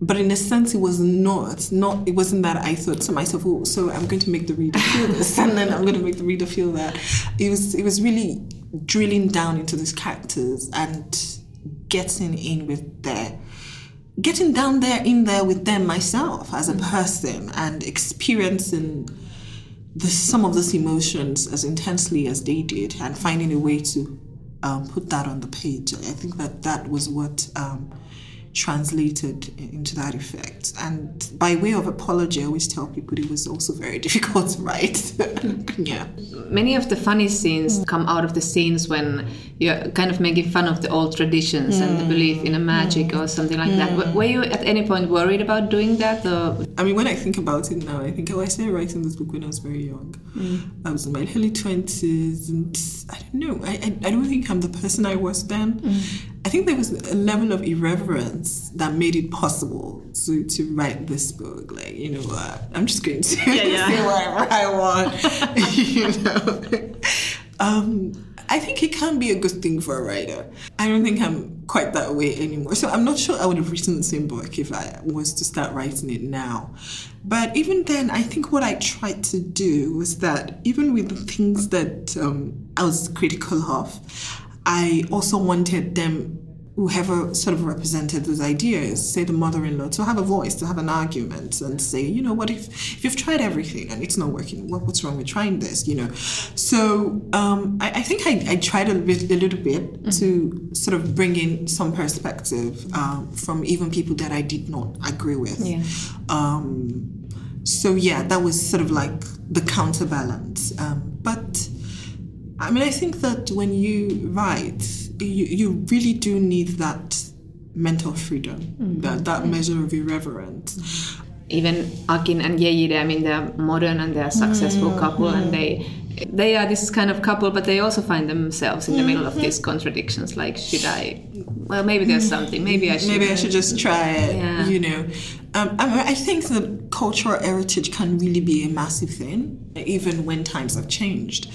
but in a sense it was not not it wasn't that i thought to myself oh so i'm going to make the reader feel this and then i'm going to make the reader feel that it was it was really drilling down into these characters and getting in with their getting down there in there with them myself as a person and experiencing the, some of those emotions as intensely as they did and finding a way to um, put that on the page. I think that that was what um, translated into that effect. And by way of apology, I always tell people it was also very difficult to write. yeah. Many of the funny scenes come out of the scenes when you're kind of making fun of the old traditions and the hmm. belief in a hmm. magic or something like that. Hmm. Were you at any point worried about doing that? Or I mean, when I think about it now, I think oh, I started writing this book when I was very young. I was in my early twenties, and I don't know. I, I I don't think I'm the person I was then. I think there was a level of irreverence that made it possible to to write this book. Like you know what, I'm just going to say whatever I want. you know. Um, I think it can be a good thing for a writer. I don't think I'm quite that way anymore. So I'm not sure I would have written the same book if I was to start writing it now. But even then, I think what I tried to do was that even with the things that um, I was critical of, I also wanted them whoever sort of represented those ideas, say the mother-in-law, to have a voice, to have an argument, and say, you know, what if if you've tried everything and it's not working? What, what's wrong with trying this? You know, so um, I, I think I, I tried a, bit, a little bit to sort of bring in some perspective um, from even people that I did not agree with. Yeah. Um, so yeah, that was sort of like the counterbalance. Um, but I mean, I think that when you write, you, you really do need that mental freedom, mm-hmm. that, that mm-hmm. measure of irreverence. even Akin and Yeide, I mean, they're modern and they're a successful couple, and they they are this kind of couple, but they also find themselves in the middle of mm-hmm. these contradictions. Like, should I? Well, maybe there's something. Maybe I should. Maybe I should just try it, Yeah. you know. Um, I, mean, I think the cultural heritage can really be a massive thing, even when times have changed.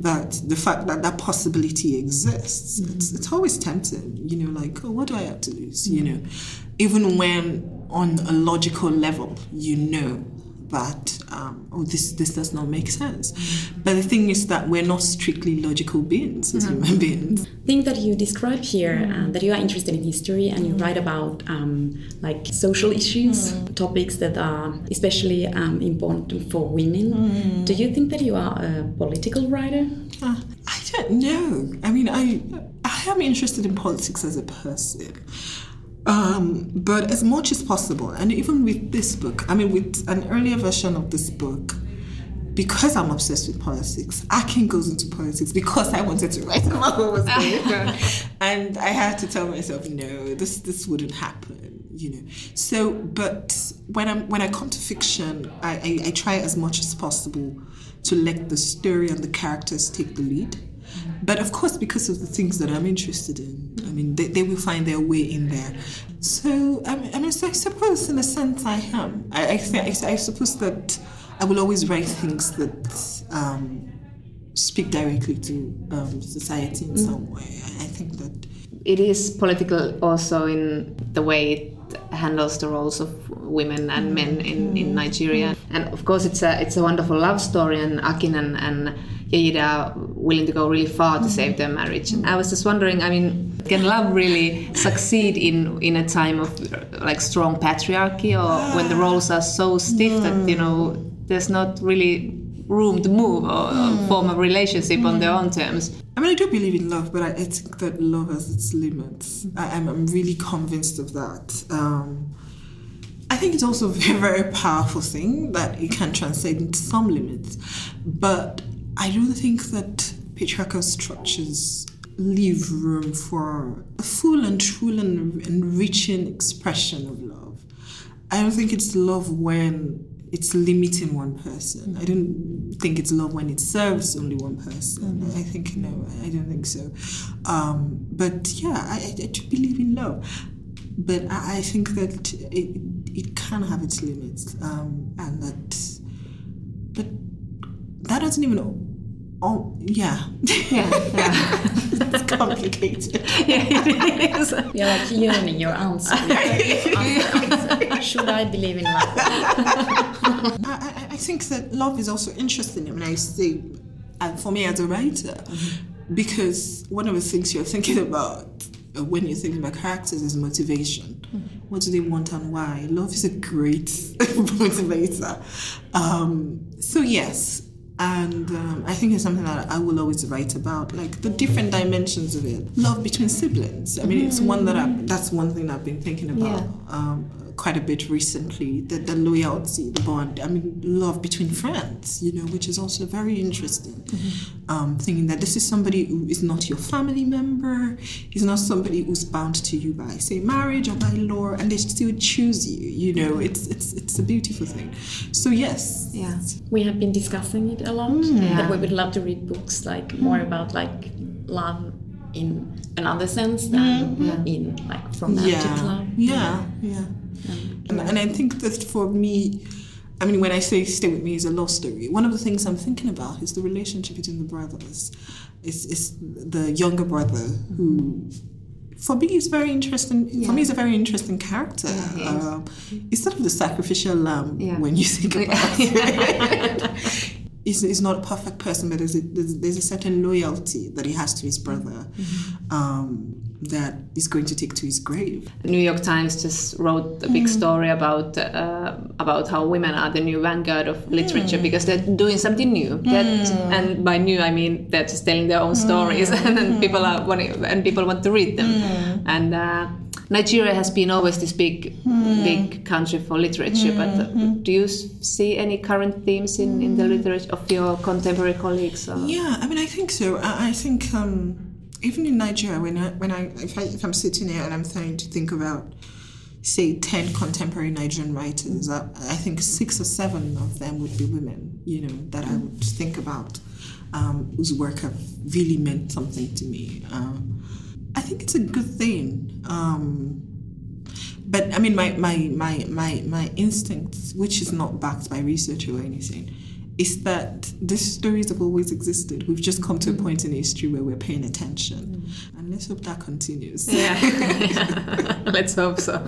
That the fact that that possibility exists, it's, mm-hmm. it's always tempting, you know, like, oh, what do I have to lose, you know? Even when on a logical level, you know that um, oh this this does not make sense. But the thing is that we're not strictly logical beings as human beings. The thing that you describe here uh, that you are interested in history and you write about um, like social issues topics that are especially um, important for women do you think that you are a political writer Uh, I don't know. I mean, I I am interested in politics as a person, Um, but as much as possible, and even with this book, I mean, with an earlier version of this book, because I'm obsessed with politics, Akin goes into politics because I wanted to write about what was going on. and I had to tell myself, no, this this wouldn't happen, you know. So, but when I'm when I come to fiction, I, I, I try as much as possible to let the story and the characters take the lead. But of course, because of the things that I'm interested in, I mean, they, they will find their way in there. So, I mean, I, mean, so I suppose in a sense I am. I, I, th- I, I suppose that I will always write things that um, speak directly to um, society in some way. I think that it is political also in the way it handles the roles of women and men in, in Nigeria. And of course, it's a it's a wonderful love story, and Akin and, and Yeyide are willing to go really far to save their marriage. And I was just wondering, I mean, can love really succeed in in a time of like strong patriarchy, or when the roles are so stiff that you know there's not really room to move or, or form a relationship on their own terms? I mean, I do believe in love, but I, I think that love has its limits. I, I'm, I'm really convinced of that. Um, I think it's also a very, very powerful thing that it can translate into some limits. But I don't think that patriarchal structures leave room for a full and true and enriching expression of love. I don't think it's love when it's limiting one person. I don't think it's love when it serves only one person. I think no, I don't think so. Um, but yeah, I, I do believe in love, but I, I think that it it can have its limits, um, and that, but that doesn't even. Oh yeah, Yeah, yeah. it's complicated. yeah it is. You're like learning your answer. Should I believe in love? I, I, I think that love is also interesting. I mean, I say, and for me as a writer, because one of the things you're thinking about uh, when you're thinking about characters is motivation. What do they want and why? Love is a great motivator. Um, so yes, and um, I think it's something that I will always write about, like the different dimensions of it. Love between siblings. I mean, it's one that I, that's one thing I've been thinking about. Yeah. Um, quite a bit recently the, the loyalty the bond i mean love between friends you know which is also very interesting mm-hmm. um, thinking that this is somebody who is not your family member he's not somebody who's bound to you by say marriage or by law and they still choose you you know it's it's it's a beautiful thing so yes Yeah. We have been discussing it a lot. Mm. Yeah. That we would love to read books like more mm. about like love in another sense than mm-hmm. in like romantic yeah love. yeah yeah and, and i think that for me I mean, when I say stay with me is a love story, one of the things I'm thinking about is the relationship between the brothers. It's, it's the younger brother who, for me, is very interesting. For me, is a very interesting character. Yeah, um, it's sort of the sacrificial lamb Yeah. when you think about it. he's, he's not a perfect person, but there's a, there's, there's a certain loyalty that he has to his brother um, that he's going to take to his grave. The New York Times just wrote a big story about uh, about how women are the new vanguard of literature because they're doing something new. That, and by new I mean they're just telling their own stories, and then people are wanting, and people want to read them. And uh, Nigeria has been always this big big country for literature. But uh, do you see any current themes in, in the literature of your contemporary colleagues? Or? Yeah, I mean, I think so. I, I think um, even in Nigeria, when I, when I if, I if I'm sitting here and I'm trying to think about, say, ten contemporary Nigerian writers, I, I think six or seven of them would be women. You know, that I would think about, um, whose work have really meant something to me. Um, I think it's a good thing. Um, but I mean, my, my, my, my, my instinct, which is not backed by research or anything, is that these stories have always existed. We've just come to a point in history where we're paying attention. And let's hope that continues. Yeah, let's hope so.